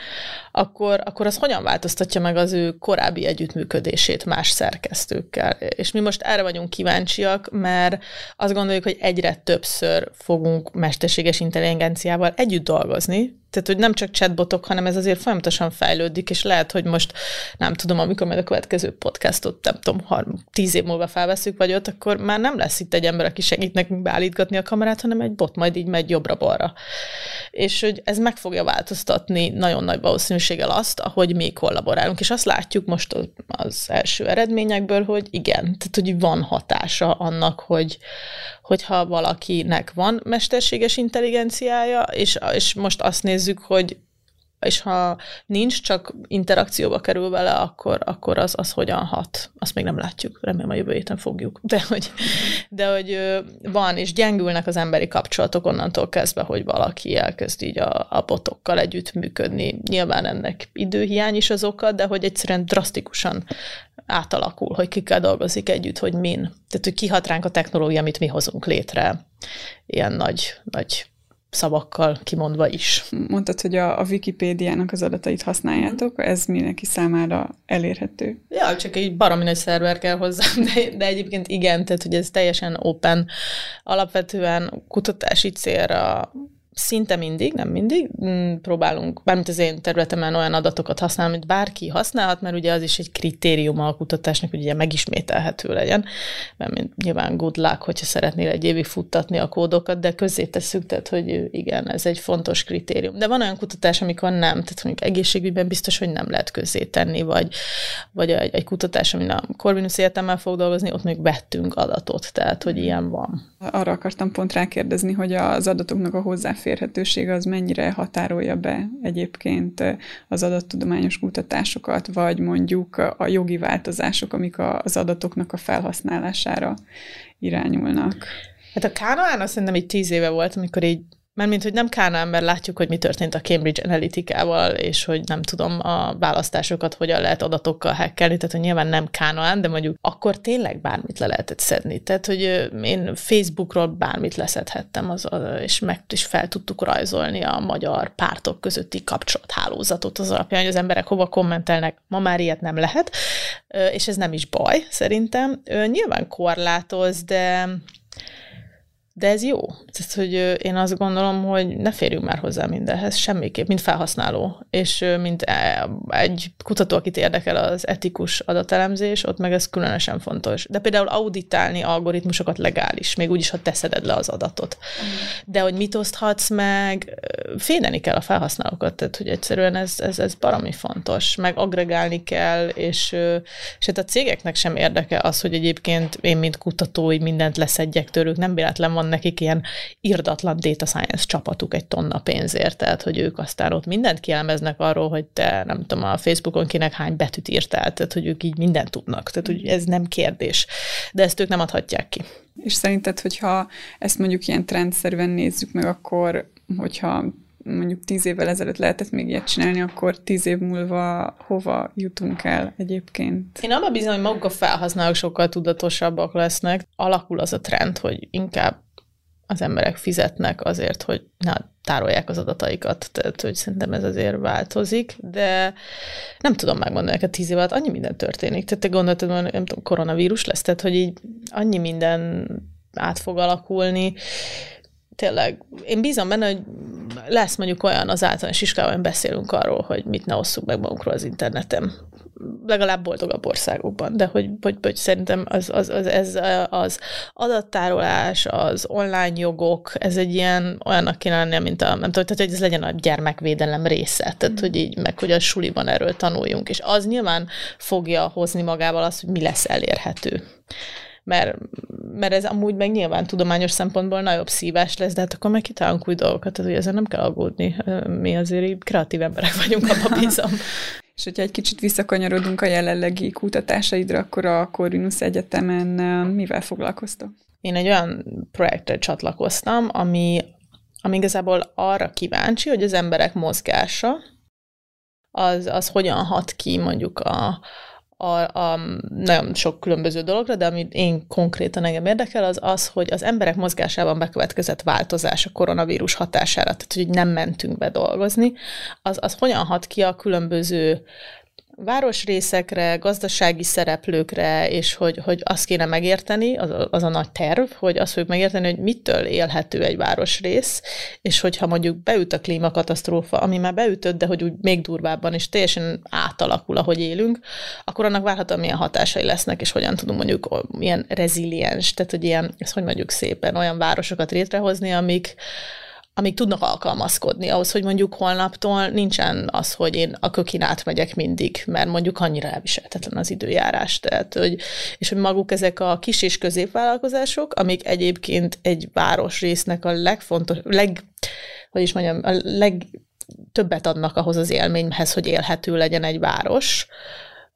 akkor, akkor az hogyan változtatja meg az ő korábbi együttműködését más szerkesztőkkel. És mi most erre vagyunk kíváncsiak, mert azt gondoljuk, hogy egyre többször fogunk mesterséges intelligenciával együtt dolgozni, tehát, hogy nem csak chatbotok, hanem ez azért folyamatosan fejlődik, és lehet, hogy most nem tudom, amikor majd a következő podcastot, nem tudom, 30, tíz év múlva felveszünk, vagy ott, akkor már nem lesz itt egy ember, aki segít nekünk beállítgatni a kamerát, hanem egy bot majd így megy jobbra-balra. És hogy ez meg fogja változtatni nagyon nagy valószínűséggel azt, ahogy mi kollaborálunk. És azt látjuk most az első eredményekből, hogy igen, tehát hogy van hatása annak, hogy, hogyha valakinek van mesterséges intelligenciája, és, és most azt nézzük, hogy és ha nincs, csak interakcióba kerül vele, akkor, akkor az, az hogyan hat. Azt még nem látjuk, remélem a jövő héten fogjuk. De hogy, de hogy van, és gyengülnek az emberi kapcsolatok onnantól kezdve, hogy valaki elkezd így a, a botokkal együttműködni. Nyilván ennek időhiány is az oka, de hogy egyszerűen drasztikusan átalakul, hogy kikkel dolgozik együtt, hogy min. Tehát, hogy kihat ránk a technológia, amit mi hozunk létre. Ilyen nagy, nagy szavakkal kimondva is. Mondtad, hogy a, a Wikipédiának az adatait használjátok, ez mindenki számára elérhető. Ja, csak egy baromi nagy szerver kell hozzá, de, de egyébként igen, tehát hogy ez teljesen open. Alapvetően kutatási célra szinte mindig, nem mindig, mm, próbálunk, bármint az én területemen olyan adatokat használni, amit bárki használhat, mert ugye az is egy kritérium a kutatásnak, hogy ugye megismételhető legyen, mert nyilván good luck, hogyha szeretnél egy évig futtatni a kódokat, de közé tesszük, tehát hogy igen, ez egy fontos kritérium. De van olyan kutatás, amikor nem, tehát mondjuk egészségügyben biztos, hogy nem lehet közé tenni, vagy, vagy egy, egy kutatás, amin a Corvinus Egyetemmel fog dolgozni, ott még vettünk adatot, tehát hogy ilyen van. Arra akartam pont rákérdezni, hogy az adatoknak a hozzáférés hozzáférhetőség az mennyire határolja be egyébként az adattudományos kutatásokat, vagy mondjuk a jogi változások, amik az adatoknak a felhasználására irányulnak. Hát a Kánoán azt szerintem így tíz éve volt, amikor így mert mint hogy nem Kánán, mert látjuk, hogy mi történt a Cambridge Analytica-val, és hogy nem tudom a választásokat hogyan lehet adatokkal hackelni, tehát hogy nyilván nem Kánán, de mondjuk akkor tényleg bármit le lehetett szedni. Tehát, hogy én Facebookról bármit leszedhettem, az, és meg is fel tudtuk rajzolni a magyar pártok közötti kapcsolathálózatot az alapján, hogy az emberek hova kommentelnek. Ma már ilyet nem lehet, és ez nem is baj, szerintem. Nyilván korlátoz, de de ez jó. Tehát, hogy én azt gondolom, hogy ne férjünk már hozzá mindenhez, semmiképp, mint felhasználó. És mint e, egy kutató, akit érdekel az etikus adatelemzés, ott meg ez különösen fontos. De például auditálni algoritmusokat legális, még úgyis, ha teszeded le az adatot. De hogy mit oszthatsz meg, féleni kell a felhasználókat, tehát hogy egyszerűen ez, ez, ez baromi fontos, meg agregálni kell, és, és hát a cégeknek sem érdeke az, hogy egyébként én, mint kutatói mindent leszedjek tőlük, nem véletlen van van nekik ilyen irdatlan data science csapatuk egy tonna pénzért, tehát hogy ők aztán ott mindent kielemeznek arról, hogy te nem tudom, a Facebookon kinek hány betűt írtál, tehát hogy ők így mindent tudnak, tehát hogy ez nem kérdés, de ezt ők nem adhatják ki. És szerinted, hogyha ezt mondjuk ilyen trendszerűen nézzük meg, akkor hogyha mondjuk tíz évvel ezelőtt lehetett még ilyet csinálni, akkor tíz év múlva hova jutunk el egyébként? Én abban bízom, hogy maguk a felhasználók sokkal tudatosabbak lesznek. Alakul az a trend, hogy inkább az emberek fizetnek azért, hogy ne tárolják az adataikat, tehát hogy szerintem ez azért változik, de nem tudom megmondani neked tíz év alatt annyi minden történik. Tehát te gondoltad, hogy nem tudom, koronavírus lesz, tehát hogy így annyi minden át fog alakulni, tényleg, én bízom benne, hogy lesz mondjuk olyan az általános iskolában, beszélünk arról, hogy mit ne osszuk meg magunkról az interneten legalább boldogabb országokban, de hogy, hogy, hogy szerintem az, az, az, ez az adattárolás, az online jogok, ez egy ilyen olyannak kéne lennie, mint a, nem tudom, tehát hogy ez legyen a gyermekvédelem része, tehát hogy így meg, hogy a suliban erről tanuljunk, és az nyilván fogja hozni magával azt, hogy mi lesz elérhető mert, mert ez amúgy meg nyilván tudományos szempontból nagyobb szívás lesz, de hát akkor meg kitalálunk új dolgokat, tehát hogy ezzel nem kell aggódni. Mi azért így kreatív emberek vagyunk, abban bízom. És hogyha egy kicsit visszakanyarodunk a jelenlegi kutatásaidra, akkor a Corvinus Egyetemen mivel foglalkoztok? Én egy olyan projektre csatlakoztam, ami, ami igazából arra kíváncsi, hogy az emberek mozgása, az, az hogyan hat ki mondjuk a, a, a nagyon sok különböző dologra, de amit én konkrétan engem érdekel, az az, hogy az emberek mozgásában bekövetkezett változás a koronavírus hatására, tehát hogy nem mentünk be dolgozni, az, az hogyan hat ki a különböző városrészekre, gazdasági szereplőkre, és hogy, hogy azt kéne megérteni, az az a nagy terv, hogy azt fogjuk megérteni, hogy mitől élhető egy városrész, és hogyha mondjuk beüt a klímakatasztrófa, ami már beütött, de hogy úgy még durvábban is teljesen átalakul, ahogy élünk, akkor annak várhatóan milyen hatásai lesznek, és hogyan tudunk mondjuk ilyen reziliens, tehát hogy ilyen, ezt hogy mondjuk szépen, olyan városokat létrehozni, amik, amik tudnak alkalmazkodni ahhoz, hogy mondjuk holnaptól nincsen az, hogy én a kökin átmegyek mindig, mert mondjuk annyira elviselhetetlen az időjárás. Tehát, hogy, és hogy maguk ezek a kis és középvállalkozások, amik egyébként egy városrésznek a legfontos, leg, hogy is mondjam, a legtöbbet adnak ahhoz az élményhez, hogy élhető legyen egy város,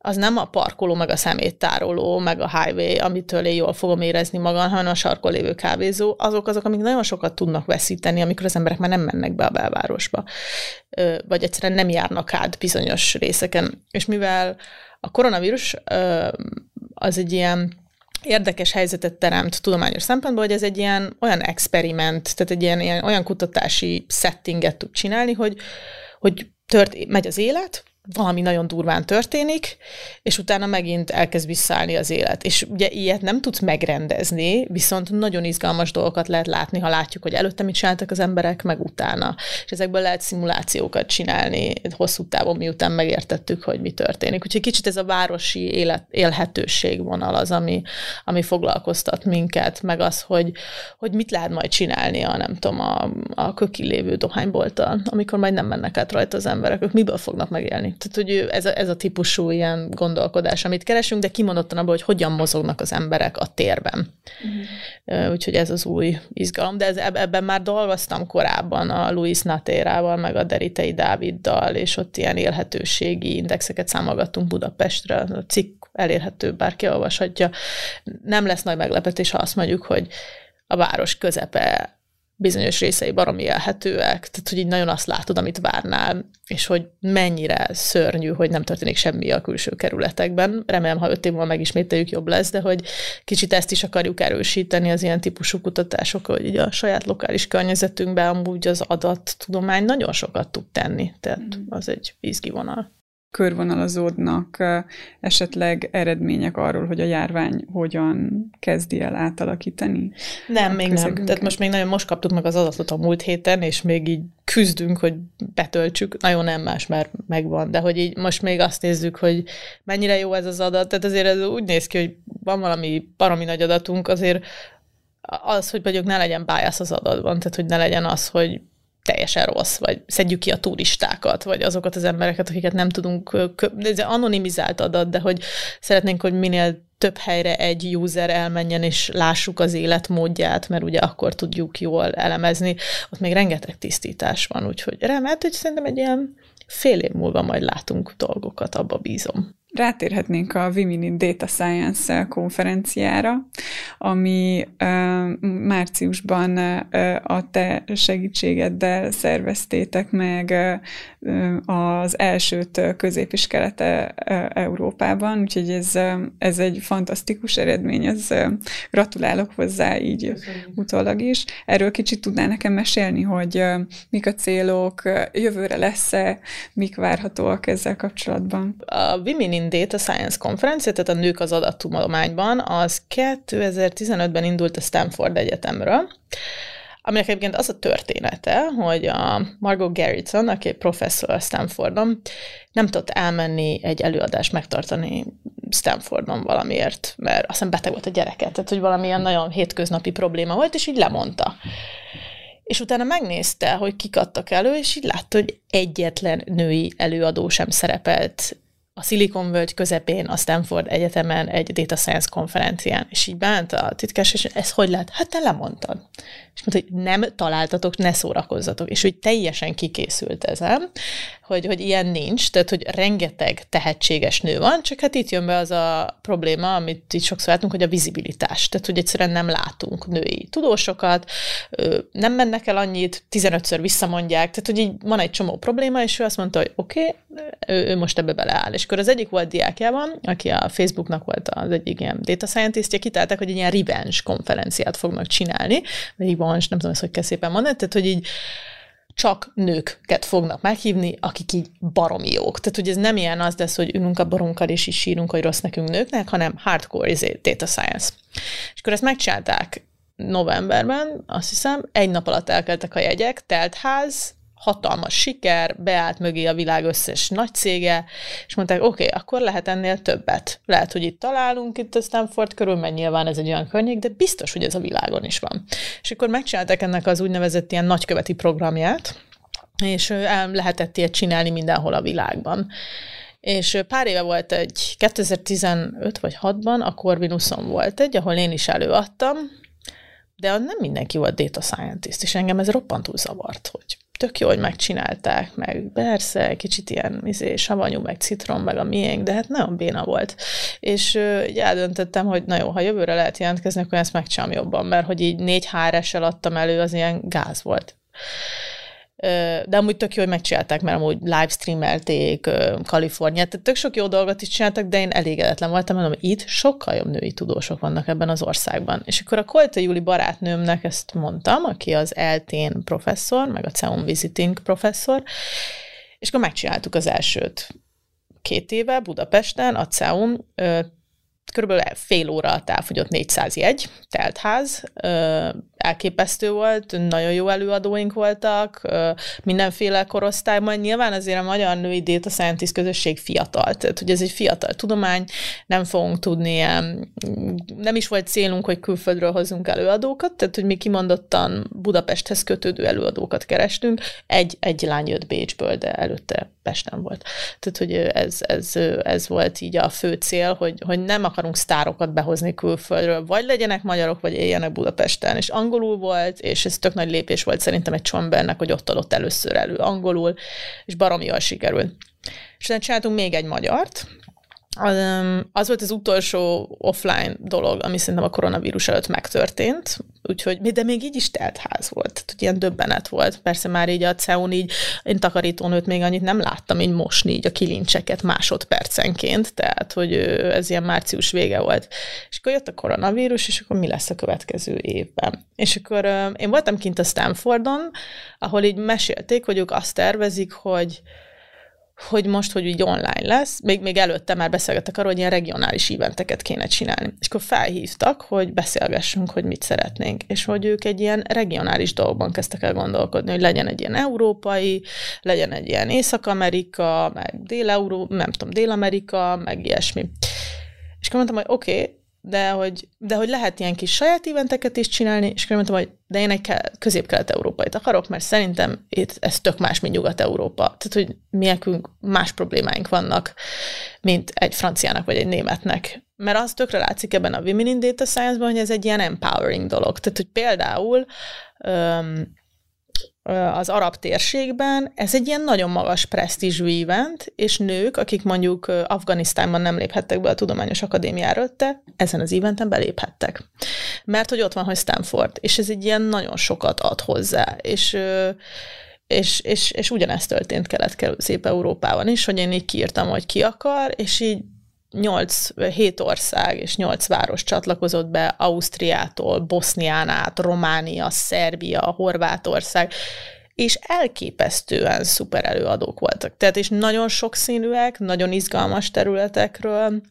az nem a parkoló, meg a szeméttároló, meg a highway, amitől én jól fogom érezni magam, hanem a sarkon lévő kávézó, azok azok, amik nagyon sokat tudnak veszíteni, amikor az emberek már nem mennek be a belvárosba, vagy egyszerűen nem járnak át bizonyos részeken. És mivel a koronavírus az egy ilyen érdekes helyzetet teremt tudományos szempontból, hogy ez egy ilyen olyan experiment, tehát egy ilyen, ilyen olyan kutatási settinget tud csinálni, hogy, hogy tört, megy az élet, valami nagyon durván történik, és utána megint elkezd visszaállni az élet. És ugye ilyet nem tudsz megrendezni, viszont nagyon izgalmas dolgokat lehet látni, ha látjuk, hogy előtte mit csináltak az emberek, meg utána. És ezekből lehet szimulációkat csinálni hosszú távon, miután megértettük, hogy mi történik. Úgyhogy kicsit ez a városi élet, élhetőség vonal az, ami, ami foglalkoztat minket, meg az, hogy, hogy mit lehet majd csinálni a, nem tudom, a, a köki lévő dohánybolttal, amikor majd nem mennek át rajta az emberek, ők miből fognak megélni. Tehát, hogy ez a, ez a típusú ilyen gondolkodás, amit keresünk, de kimondottan abból, hogy hogyan mozognak az emberek a térben. Uh-huh. Úgyhogy ez az új izgalom. De ez, ebben már dolgoztam korábban a Luis Natérával, meg a Deritei Dáviddal, és ott ilyen élhetőségi indexeket számolgattunk Budapestre. A cikk elérhető, bárki olvashatja. Nem lesz nagy meglepetés, ha azt mondjuk, hogy a város közepe bizonyos részei baromi élhetőek, tehát hogy így nagyon azt látod, amit várnál, és hogy mennyire szörnyű, hogy nem történik semmi a külső kerületekben. Remélem, ha öt év múlva megismételjük, jobb lesz, de hogy kicsit ezt is akarjuk erősíteni az ilyen típusú kutatások, hogy így a saját lokális környezetünkben amúgy az adattudomány nagyon sokat tud tenni, tehát mm. az egy izgi vonal körvonalazódnak esetleg eredmények arról, hogy a járvány hogyan kezdi el átalakítani? Nem, még nem. Tehát most még nagyon most kaptuk meg az adatot a múlt héten, és még így küzdünk, hogy betöltsük. Nagyon nem más, mert megvan, de hogy így most még azt nézzük, hogy mennyire jó ez az adat. Tehát azért ez úgy néz ki, hogy van valami baromi nagy adatunk, azért az, hogy mondjuk ne legyen bias az adatban, tehát hogy ne legyen az, hogy teljesen rossz, vagy szedjük ki a turistákat, vagy azokat az embereket, akiket nem tudunk, ez anonimizált adat, de hogy szeretnénk, hogy minél több helyre egy user elmenjen, és lássuk az életmódját, mert ugye akkor tudjuk jól elemezni. Ott még rengeteg tisztítás van, úgyhogy remélt, hogy szerintem egy ilyen fél év múlva majd látunk dolgokat, abba bízom. Rátérhetnénk a Women in Data Science konferenciára, ami márciusban a te segítségeddel szerveztétek meg az elsőt közép- és kelet-európában, úgyhogy ez, ez egy fantasztikus eredmény, ez gratulálok hozzá így Köszönjük. utólag is. Erről kicsit tudnál nekem mesélni, hogy mik a célok, jövőre lesz-e, mik várhatóak ezzel kapcsolatban? A Women in Data Science konferencia, tehát a nők az adattudományban, az 2015-ben indult a Stanford Egyetemről, aminek egyébként az a története, hogy a Margot Gerritson, aki professzor a Stanfordon, nem tudott elmenni egy előadást megtartani Stanfordon valamiért, mert azt hiszem beteg volt a gyereke, tehát hogy valamilyen nagyon hétköznapi probléma volt, és így lemondta. És utána megnézte, hogy kik adtak elő, és így látta, hogy egyetlen női előadó sem szerepelt a Silicon Völgy közepén, a Stanford Egyetemen egy Data Science konferencián, és így bánt a titkás, és ez hogy lehet? Hát te lemondtad. És mondta, hogy nem találtatok, ne szórakozzatok. És hogy teljesen kikészült ezen, hogy, hogy ilyen nincs, tehát hogy rengeteg tehetséges nő van, csak hát itt jön be az a probléma, amit itt sokszor látunk, hogy a vizibilitás. Tehát, hogy egyszerűen nem látunk női tudósokat, nem mennek el annyit, 15-ször visszamondják, tehát, hogy így van egy csomó probléma, és ő azt mondta, hogy oké, okay, ő, ő most ebbe beleáll. És akkor az egyik volt diákjában, aki a Facebooknak volt az egyik ilyen data scientistja, kitálták, hogy egy ilyen revenge konferenciát fognak csinálni, vagy revenge, nem tudom ezt, hogy kell szépen mondani, tehát, hogy így csak nőket fognak meghívni, akik így baromi jók. Tehát, hogy ez nem ilyen az lesz, hogy ülünk a borunkkal és is sírunk, hogy rossz nekünk nőknek, hanem hardcore izé, data science. És akkor ezt megcsinálták novemberben, azt hiszem, egy nap alatt elkeltek a jegyek, teltház, hatalmas siker, beállt mögé a világ összes nagy cége, és mondták, oké, okay, akkor lehet ennél többet. Lehet, hogy itt találunk itt a Stanford körül, mert nyilván ez egy olyan környék, de biztos, hogy ez a világon is van. És akkor megcsinálták ennek az úgynevezett ilyen nagyköveti programját, és lehetett ilyet csinálni mindenhol a világban. És pár éve volt egy, 2015 vagy 6-ban a Corvinuson volt egy, ahol én is előadtam, de nem mindenki volt data scientist, és engem ez roppantul zavart, hogy tök jó, hogy megcsinálták, meg persze, kicsit ilyen izé, savanyú, meg citrom, meg a miénk, de hát nagyon béna volt. És uh, így eldöntöttem, hogy na jó, ha jövőre lehet jelentkezni, akkor ezt megcsinálom jobban, mert hogy így négy HR-essel adtam elő, az ilyen gáz volt. De amúgy tök jó, hogy megcsinálták, mert amúgy livestreamelték Kaliforniát, tehát tök sok jó dolgot is csináltak, de én elégedetlen voltam, mondom, itt sokkal jobb női tudósok vannak ebben az országban. És akkor a Kolta Júli barátnőmnek ezt mondtam, aki az eltén professzor, meg a CEUM Visiting professzor, és akkor megcsináltuk az elsőt két éve Budapesten, a CEUM körülbelül fél óra alatt elfogyott 400 jegy, teltház, elképesztő volt, nagyon jó előadóink voltak, mindenféle korosztályban. Nyilván azért a magyar női data scientist közösség fiatal, tehát hogy ez egy fiatal tudomány, nem fogunk tudni nem is volt célunk, hogy külföldről hozzunk előadókat, tehát hogy mi kimondottan Budapesthez kötődő előadókat kerestünk. Egy, egy lány jött Bécsből, de előtte Pesten volt. Tehát, hogy ez, ez, ez volt így a fő cél, hogy, hogy nem akarunk sztárokat behozni külföldről, vagy legyenek magyarok, vagy éljenek Budapesten, és angolul volt, és ez tök nagy lépés volt szerintem egy csombernek, hogy ott adott először elő angolul, és baromi jól sikerült. És utána csináltunk még egy magyart, az volt az utolsó offline dolog, ami szerintem a koronavírus előtt megtörtént, úgyhogy, de még így is telt ház volt, tehát ilyen döbbenet volt. Persze már így a CEUN így, én takarítónőt még annyit nem láttam így mosni így a kilincseket másodpercenként, tehát hogy ez ilyen március vége volt. És akkor jött a koronavírus, és akkor mi lesz a következő évben. És akkor én voltam kint a Stanfordon, ahol így mesélték, hogy ők azt tervezik, hogy hogy most, hogy így online lesz, még, még előtte már beszélgettek arról, hogy ilyen regionális eventeket kéne csinálni. És akkor felhívtak, hogy beszélgessünk, hogy mit szeretnénk, és hogy ők egy ilyen regionális dolgban kezdtek el gondolkodni, hogy legyen egy ilyen európai, legyen egy ilyen Észak-Amerika, meg Dél-Euró, nem tudom, Dél-Amerika, meg ilyesmi. És akkor mondtam, hogy oké, okay, de hogy, de hogy lehet ilyen kis saját eventeket is csinálni, és akkor mondtam, hogy de én egy közép-kelet-európait akarok, mert szerintem itt ez tök más, mint Nyugat-Európa. Tehát, hogy miekünk más problémáink vannak, mint egy franciának vagy egy németnek. Mert az tökre látszik ebben a Women in Data Science-ban, hogy ez egy ilyen empowering dolog. Tehát, hogy például um, az arab térségben, ez egy ilyen nagyon magas presztízsű event, és nők, akik mondjuk Afganisztánban nem léphettek be a Tudományos Akadémiára előtte, ezen az eventen beléphettek. Mert hogy ott van, hogy Stanford, és ez egy ilyen nagyon sokat ad hozzá, és és, és, és ugyanezt történt Kelet-Szép-Európában is, hogy én így kiírtam, hogy ki akar, és így 8, 7 ország és 8 város csatlakozott be Ausztriától, Bosznián át, Románia, Szerbia, Horvátország, és elképesztően szuper előadók voltak. Tehát és nagyon sokszínűek, nagyon izgalmas területekről,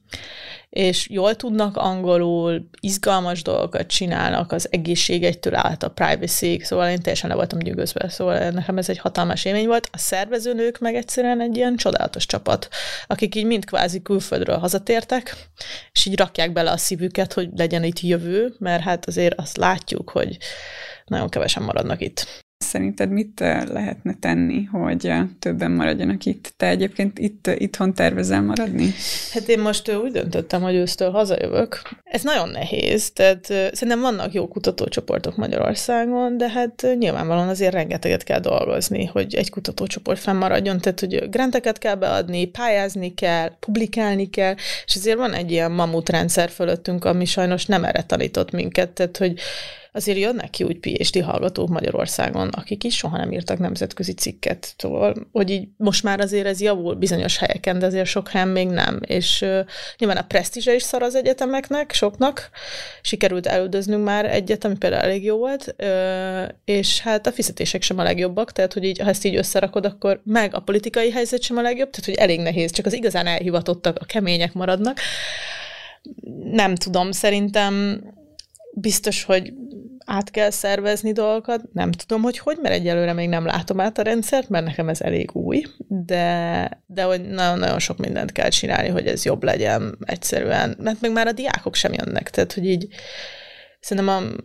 és jól tudnak angolul, izgalmas dolgokat csinálnak, az egészségegytől át a privacy szóval én teljesen le voltam nyűgözve, szóval nekem ez egy hatalmas élmény volt. A szervezőnők meg egyszerűen egy ilyen csodálatos csapat, akik így mind kvázi külföldről hazatértek, és így rakják bele a szívüket, hogy legyen itt jövő, mert hát azért azt látjuk, hogy nagyon kevesen maradnak itt szerinted mit lehetne tenni, hogy többen maradjanak itt? Te egyébként itt itthon tervezel maradni? Hát én most úgy döntöttem, hogy ősztől hazajövök. Ez nagyon nehéz, tehát szerintem vannak jó kutatócsoportok Magyarországon, de hát nyilvánvalóan azért rengeteget kell dolgozni, hogy egy kutatócsoport fennmaradjon, tehát hogy granteket kell beadni, pályázni kell, publikálni kell, és azért van egy ilyen mamut rendszer fölöttünk, ami sajnos nem erre tanított minket, tehát hogy azért jönnek ki úgy PhD hallgatók Magyarországon, akik is soha nem írtak nemzetközi cikket. Szóval, hogy így most már azért ez javul bizonyos helyeken, de azért sok helyen még nem. És uh, nyilván a presztízse is szar az egyetemeknek, soknak. Sikerült elődöznünk már egyet, ami például elég jó volt, uh, és hát a fizetések sem a legjobbak, tehát hogy így, ha ezt így összerakod, akkor meg a politikai helyzet sem a legjobb, tehát hogy elég nehéz, csak az igazán elhivatottak, a kemények maradnak. Nem tudom, szerintem biztos, hogy át kell szervezni dolgokat. Nem tudom, hogy hogy, mert egyelőre még nem látom át a rendszert, mert nekem ez elég új, de, de hogy nagyon-nagyon sok mindent kell csinálni, hogy ez jobb legyen egyszerűen, mert meg már a diákok sem jönnek, tehát hogy így szerintem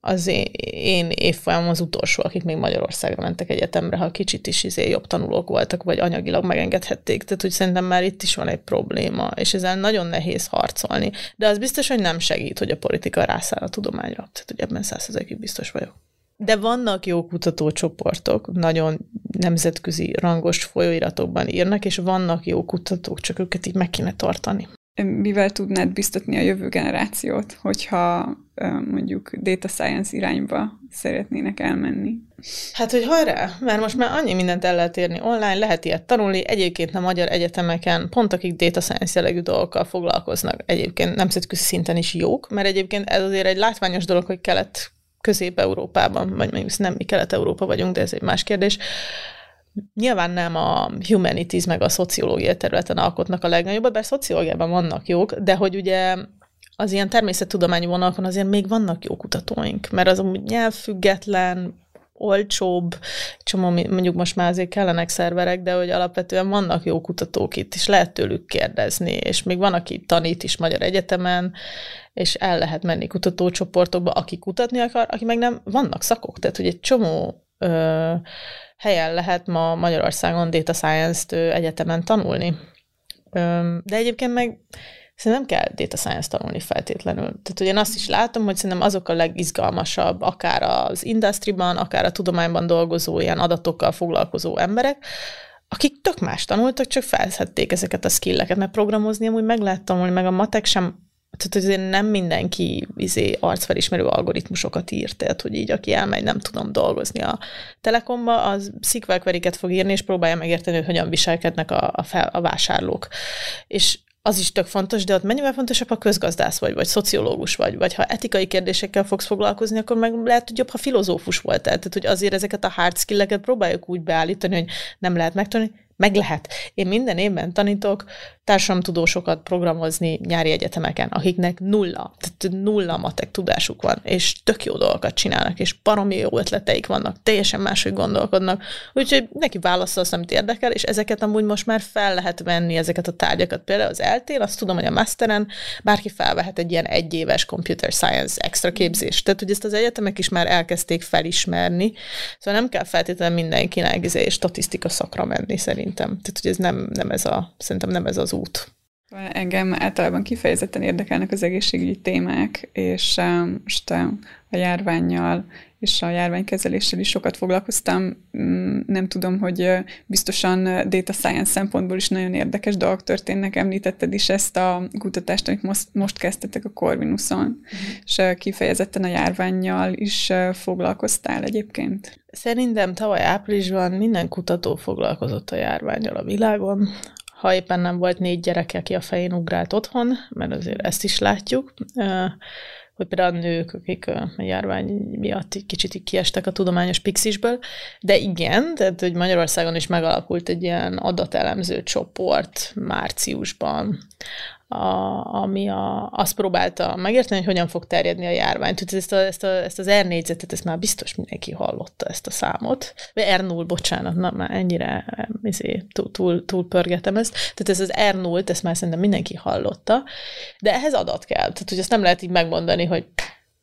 az én, én évfolyamom az utolsó, akik még Magyarországra mentek egyetemre, ha kicsit is izé jobb tanulók voltak, vagy anyagilag megengedhették. Tehát, hogy szerintem már itt is van egy probléma, és ezzel nagyon nehéz harcolni. De az biztos, hogy nem segít, hogy a politika rászáll a tudományra. Tehát, hogy ebben százszerzékig biztos vagyok. De vannak jó kutatócsoportok, nagyon nemzetközi rangos folyóiratokban írnak, és vannak jó kutatók, csak őket így meg kéne tartani mivel tudnád biztatni a jövő generációt, hogyha mondjuk data science irányba szeretnének elmenni? Hát, hogy hajrá, mert most már annyi mindent el lehet érni online, lehet ilyet tanulni, egyébként a magyar egyetemeken pont akik data science jellegű dolgokkal foglalkoznak, egyébként nemzetközi szinten is jók, mert egyébként ez azért egy látványos dolog, hogy kelet Közép-Európában, vagy mondjuk nem mi Kelet-Európa vagyunk, de ez egy más kérdés, Nyilván nem a humanities meg a szociológia területen alkotnak a legnagyobbat, bár szociológiában vannak jók, de hogy ugye az ilyen természettudományi vonalakon azért még vannak jó kutatóink, mert az amúgy nyelvfüggetlen, olcsóbb, csomó, mondjuk most már azért kellenek szerverek, de hogy alapvetően vannak jó kutatók itt, és lehet tőlük kérdezni, és még van, aki tanít is Magyar Egyetemen, és el lehet menni kutatócsoportokba, aki kutatni akar, aki meg nem, vannak szakok, tehát hogy egy csomó ö, helyen lehet ma Magyarországon data science-t egyetemen tanulni. De egyébként meg szerintem nem kell data science tanulni feltétlenül. Tehát, hogy azt is látom, hogy szerintem azok a legizgalmasabb, akár az industriban, akár a tudományban dolgozó, ilyen adatokkal foglalkozó emberek, akik tök más tanultak, csak felszedték ezeket a skilleket, mert programozni amúgy lehet tanulni, meg a matek sem tehát azért nem mindenki izé, arcfelismerő algoritmusokat ír, tehát hogy így aki elmegy, nem tudom dolgozni a telekomba, az SQL fog írni, és próbálja megérteni, hogy hogyan viselkednek a, a, fel, a vásárlók. És az is tök fontos, de ott mennyivel fontosabb, ha közgazdász vagy, vagy szociológus vagy, vagy ha etikai kérdésekkel fogsz foglalkozni, akkor meg lehet, hogy jobb, ha filozófus voltál. Tehát, hogy azért ezeket a hard skill-eket próbáljuk úgy beállítani, hogy nem lehet megtanulni, meg lehet. Én minden évben tanítok társadalomtudósokat programozni nyári egyetemeken, akiknek nulla, tehát nulla matek tudásuk van, és tök jó dolgokat csinálnak, és baromi jó ötleteik vannak, teljesen máshogy gondolkodnak, úgyhogy neki válaszolsz, amit érdekel, és ezeket amúgy most már fel lehet venni, ezeket a tárgyakat. Például az eltél, azt tudom, hogy a masteren bárki felvehet egy ilyen egyéves computer science extra képzést. Tehát, hogy ezt az egyetemek is már elkezdték felismerni, szóval nem kell feltétlenül mindenkinek izé, statisztika szakra menni szerintem. Tehát, hogy ez nem, nem ez a, szerintem nem ez az út. Engem általában kifejezetten érdekelnek az egészségügyi témák, és um, most um, a járványjal és a járványkezeléssel is sokat foglalkoztam. Mm, nem tudom, hogy biztosan data science szempontból is nagyon érdekes dolgok történnek. Említetted is ezt a kutatást, amit most, most kezdtetek a Corvinuson, uh-huh. és kifejezetten a járványjal is foglalkoztál egyébként. Szerintem tavaly áprilisban minden kutató foglalkozott a járványjal a világon ha éppen nem volt négy gyerek, aki a fején ugrált otthon, mert azért ezt is látjuk, hogy például a nők, akik a járvány miatt kicsit kiestek a tudományos pixisből, de igen, tehát hogy Magyarországon is megalakult egy ilyen adatelemző csoport márciusban, a, ami a, azt próbálta megérteni, hogy hogyan fog terjedni a járvány. Tehát ezt, a, ezt, a, ezt az R4-zetet, ezt már biztos mindenki hallotta, ezt a számot. Vagy R0, bocsánat, na, már ennyire izé, túl, túl, túl pörgetem ezt. Tehát ez az R0, ezt már szerintem mindenki hallotta, de ehhez adat kell. Tehát, hogy ezt nem lehet így megmondani, hogy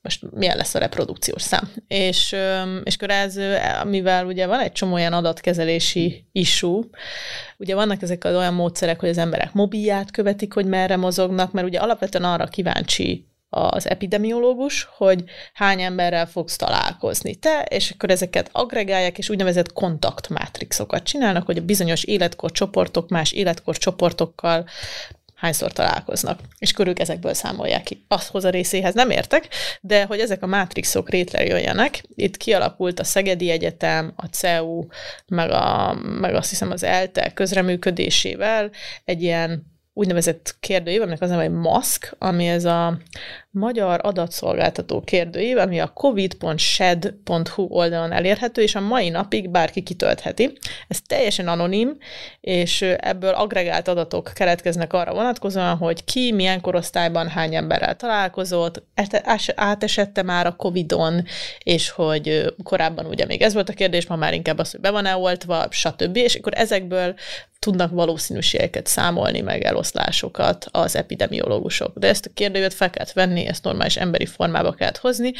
most milyen lesz a reprodukciós szám. És, és akkor ez, mivel ugye van egy csomó olyan adatkezelési issue, ugye vannak ezek az olyan módszerek, hogy az emberek mobilját követik, hogy merre mozognak, mert ugye alapvetően arra kíváncsi az epidemiológus, hogy hány emberrel fogsz találkozni te, és akkor ezeket agregálják, és úgynevezett kontaktmátrixokat csinálnak, hogy a bizonyos életkor csoportok más életkor csoportokkal hányszor találkoznak, és körül ezekből számolják ki. Azhoz a részéhez nem értek, de hogy ezek a mátrixok rétlejöjjenek, itt kialakult a Szegedi Egyetem, a CEU, meg, a, meg azt hiszem az ELTE közreműködésével egy ilyen úgynevezett kérdőív, aminek az neve, MASK, ami ez a Magyar Adatszolgáltató kérdőív, ami a covid.shed.hu oldalon elérhető, és a mai napig bárki kitöltheti. Ez teljesen anonim, és ebből agregált adatok keletkeznek arra vonatkozóan, hogy ki milyen korosztályban hány emberrel találkozott, átesette már a Covidon, és hogy korábban ugye még ez volt a kérdés, ma már inkább az, hogy be van-e oltva, stb. És akkor ezekből tudnak valószínűségeket számolni, meg eloszlásokat az epidemiológusok. De ezt a kérdőjét fel kellett venni, ezt normális emberi formába kellett hozni,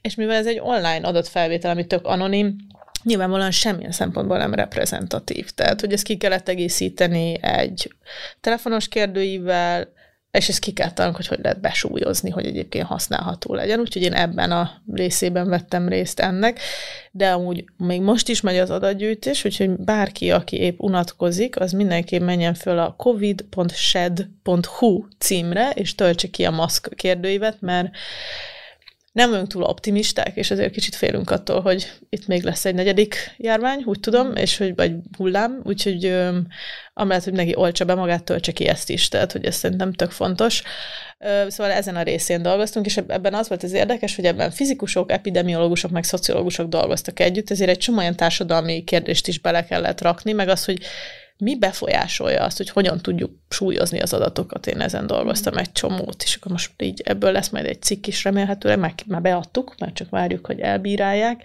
és mivel ez egy online adatfelvétel, ami tök anonim, nyilvánvalóan semmilyen szempontból nem reprezentatív. Tehát, hogy ezt ki kellett egészíteni egy telefonos kérdőivel, és ezt ki kell tanulni, hogy hogy lehet besúlyozni, hogy egyébként használható legyen. Úgyhogy én ebben a részében vettem részt ennek, de amúgy még most is megy az adatgyűjtés, úgyhogy bárki, aki épp unatkozik, az mindenképp menjen föl a covid.shed.hu címre, és töltse ki a maszk kérdőívet, mert nem vagyunk túl optimisták, és azért kicsit félünk attól, hogy itt még lesz egy negyedik járvány, úgy tudom, és hogy vagy hullám, úgyhogy amellett, hogy neki oltsa be magát, töltse ki ezt is, tehát hogy ez szerintem tök fontos. Szóval ezen a részén dolgoztunk, és ebben az volt az érdekes, hogy ebben fizikusok, epidemiológusok, meg szociológusok dolgoztak együtt, ezért egy csomó olyan társadalmi kérdést is bele kellett rakni, meg az, hogy mi befolyásolja azt, hogy hogyan tudjuk súlyozni az adatokat. Én ezen dolgoztam egy csomót, és akkor most így ebből lesz majd egy cikk is remélhetőleg, meg már beadtuk, mert csak várjuk, hogy elbírálják,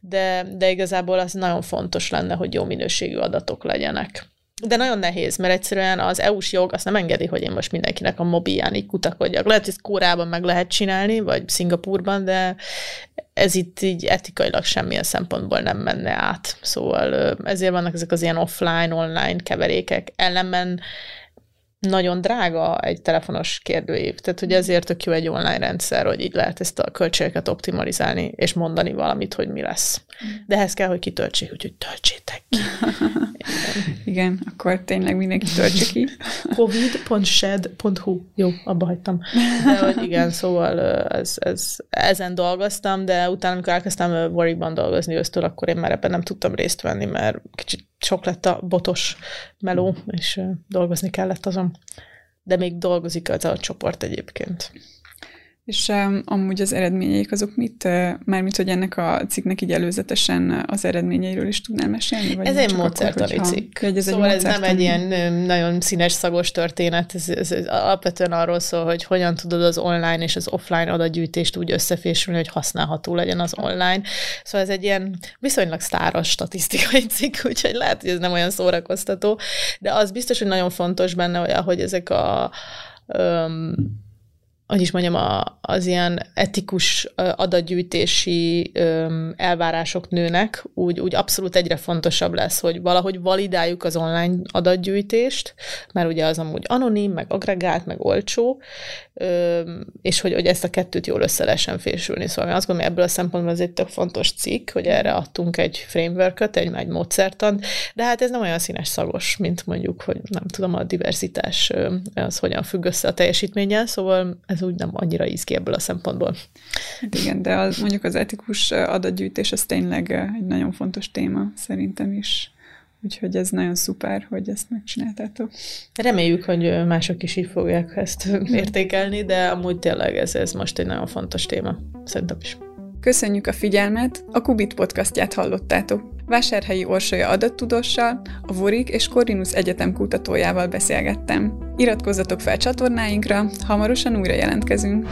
de, de igazából az nagyon fontos lenne, hogy jó minőségű adatok legyenek. De nagyon nehéz, mert egyszerűen az EU-s jog azt nem engedi, hogy én most mindenkinek a mobilján így kutakodjak. Lehet, hogy ezt Kórában meg lehet csinálni, vagy Szingapurban, de ez itt így etikailag semmilyen szempontból nem menne át. Szóval ezért vannak ezek az ilyen offline, online keverékek. Ellenben nagyon drága egy telefonos kérdőív. Tehát, hogy ezért tök jó egy online rendszer, hogy így lehet ezt a költségeket optimalizálni, és mondani valamit, hogy mi lesz. De ehhez kell, hogy kitöltsék, úgyhogy töltsétek ki. Igen, akkor tényleg mindenki töltse ki. covid.shed.hu Jó, abba hagytam. De hogy igen, szóval ez, ez, ezen dolgoztam, de utána, amikor elkezdtem Warwickban dolgozni ősztől, akkor én már ebben nem tudtam részt venni, mert kicsit sok lett a botos meló, és dolgozni kellett azon. De még dolgozik az a csoport egyébként. És um, amúgy az eredményeik azok mit, uh, mármint, hogy ennek a cikknek így előzetesen az eredményeiről is tudnál mesélni? Vagy ez egy módszertani cikk. Egy, ez szóval egy ez nem egy ilyen nagyon színes, szagos történet, ez, ez, ez alapvetően arról szól, hogy hogyan tudod az online és az offline adatgyűjtést úgy összefésülni, hogy használható legyen az online. Szóval ez egy ilyen viszonylag sztáros statisztikai cikk, úgyhogy lehet, hogy ez nem olyan szórakoztató, de az biztos, hogy nagyon fontos benne, hogy ezek a um, hogy is mondjam, a, az ilyen etikus adatgyűjtési elvárások nőnek, úgy, úgy abszolút egyre fontosabb lesz, hogy valahogy validáljuk az online adatgyűjtést, mert ugye az amúgy anonim, meg agregált, meg olcsó, és hogy, hogy ezt a kettőt jól össze lehessen fésülni. Szóval azt gondolom, ebből a szempontból ez egy tök fontos cikk, hogy erre adtunk egy framework egy, egy módszertant, de hát ez nem olyan színes szagos, mint mondjuk, hogy nem tudom, a diversitás az hogyan függ össze a teljesítménnyel, szóval úgy nem annyira íz ki ebből a szempontból. Hát igen, de az, mondjuk az etikus adatgyűjtés az tényleg egy nagyon fontos téma szerintem is. Úgyhogy ez nagyon szuper, hogy ezt megcsináltátok. Reméljük, hogy mások is így fogják ezt értékelni, de amúgy tényleg ez, ez most egy nagyon fontos téma. Szerintem is. Köszönjük a figyelmet, a Kubit podcastját hallottátok. Vásárhelyi Orsolya adattudóssal, a Vorik és Corvinus Egyetem kutatójával beszélgettem. Iratkozzatok fel csatornáinkra, hamarosan újra jelentkezünk.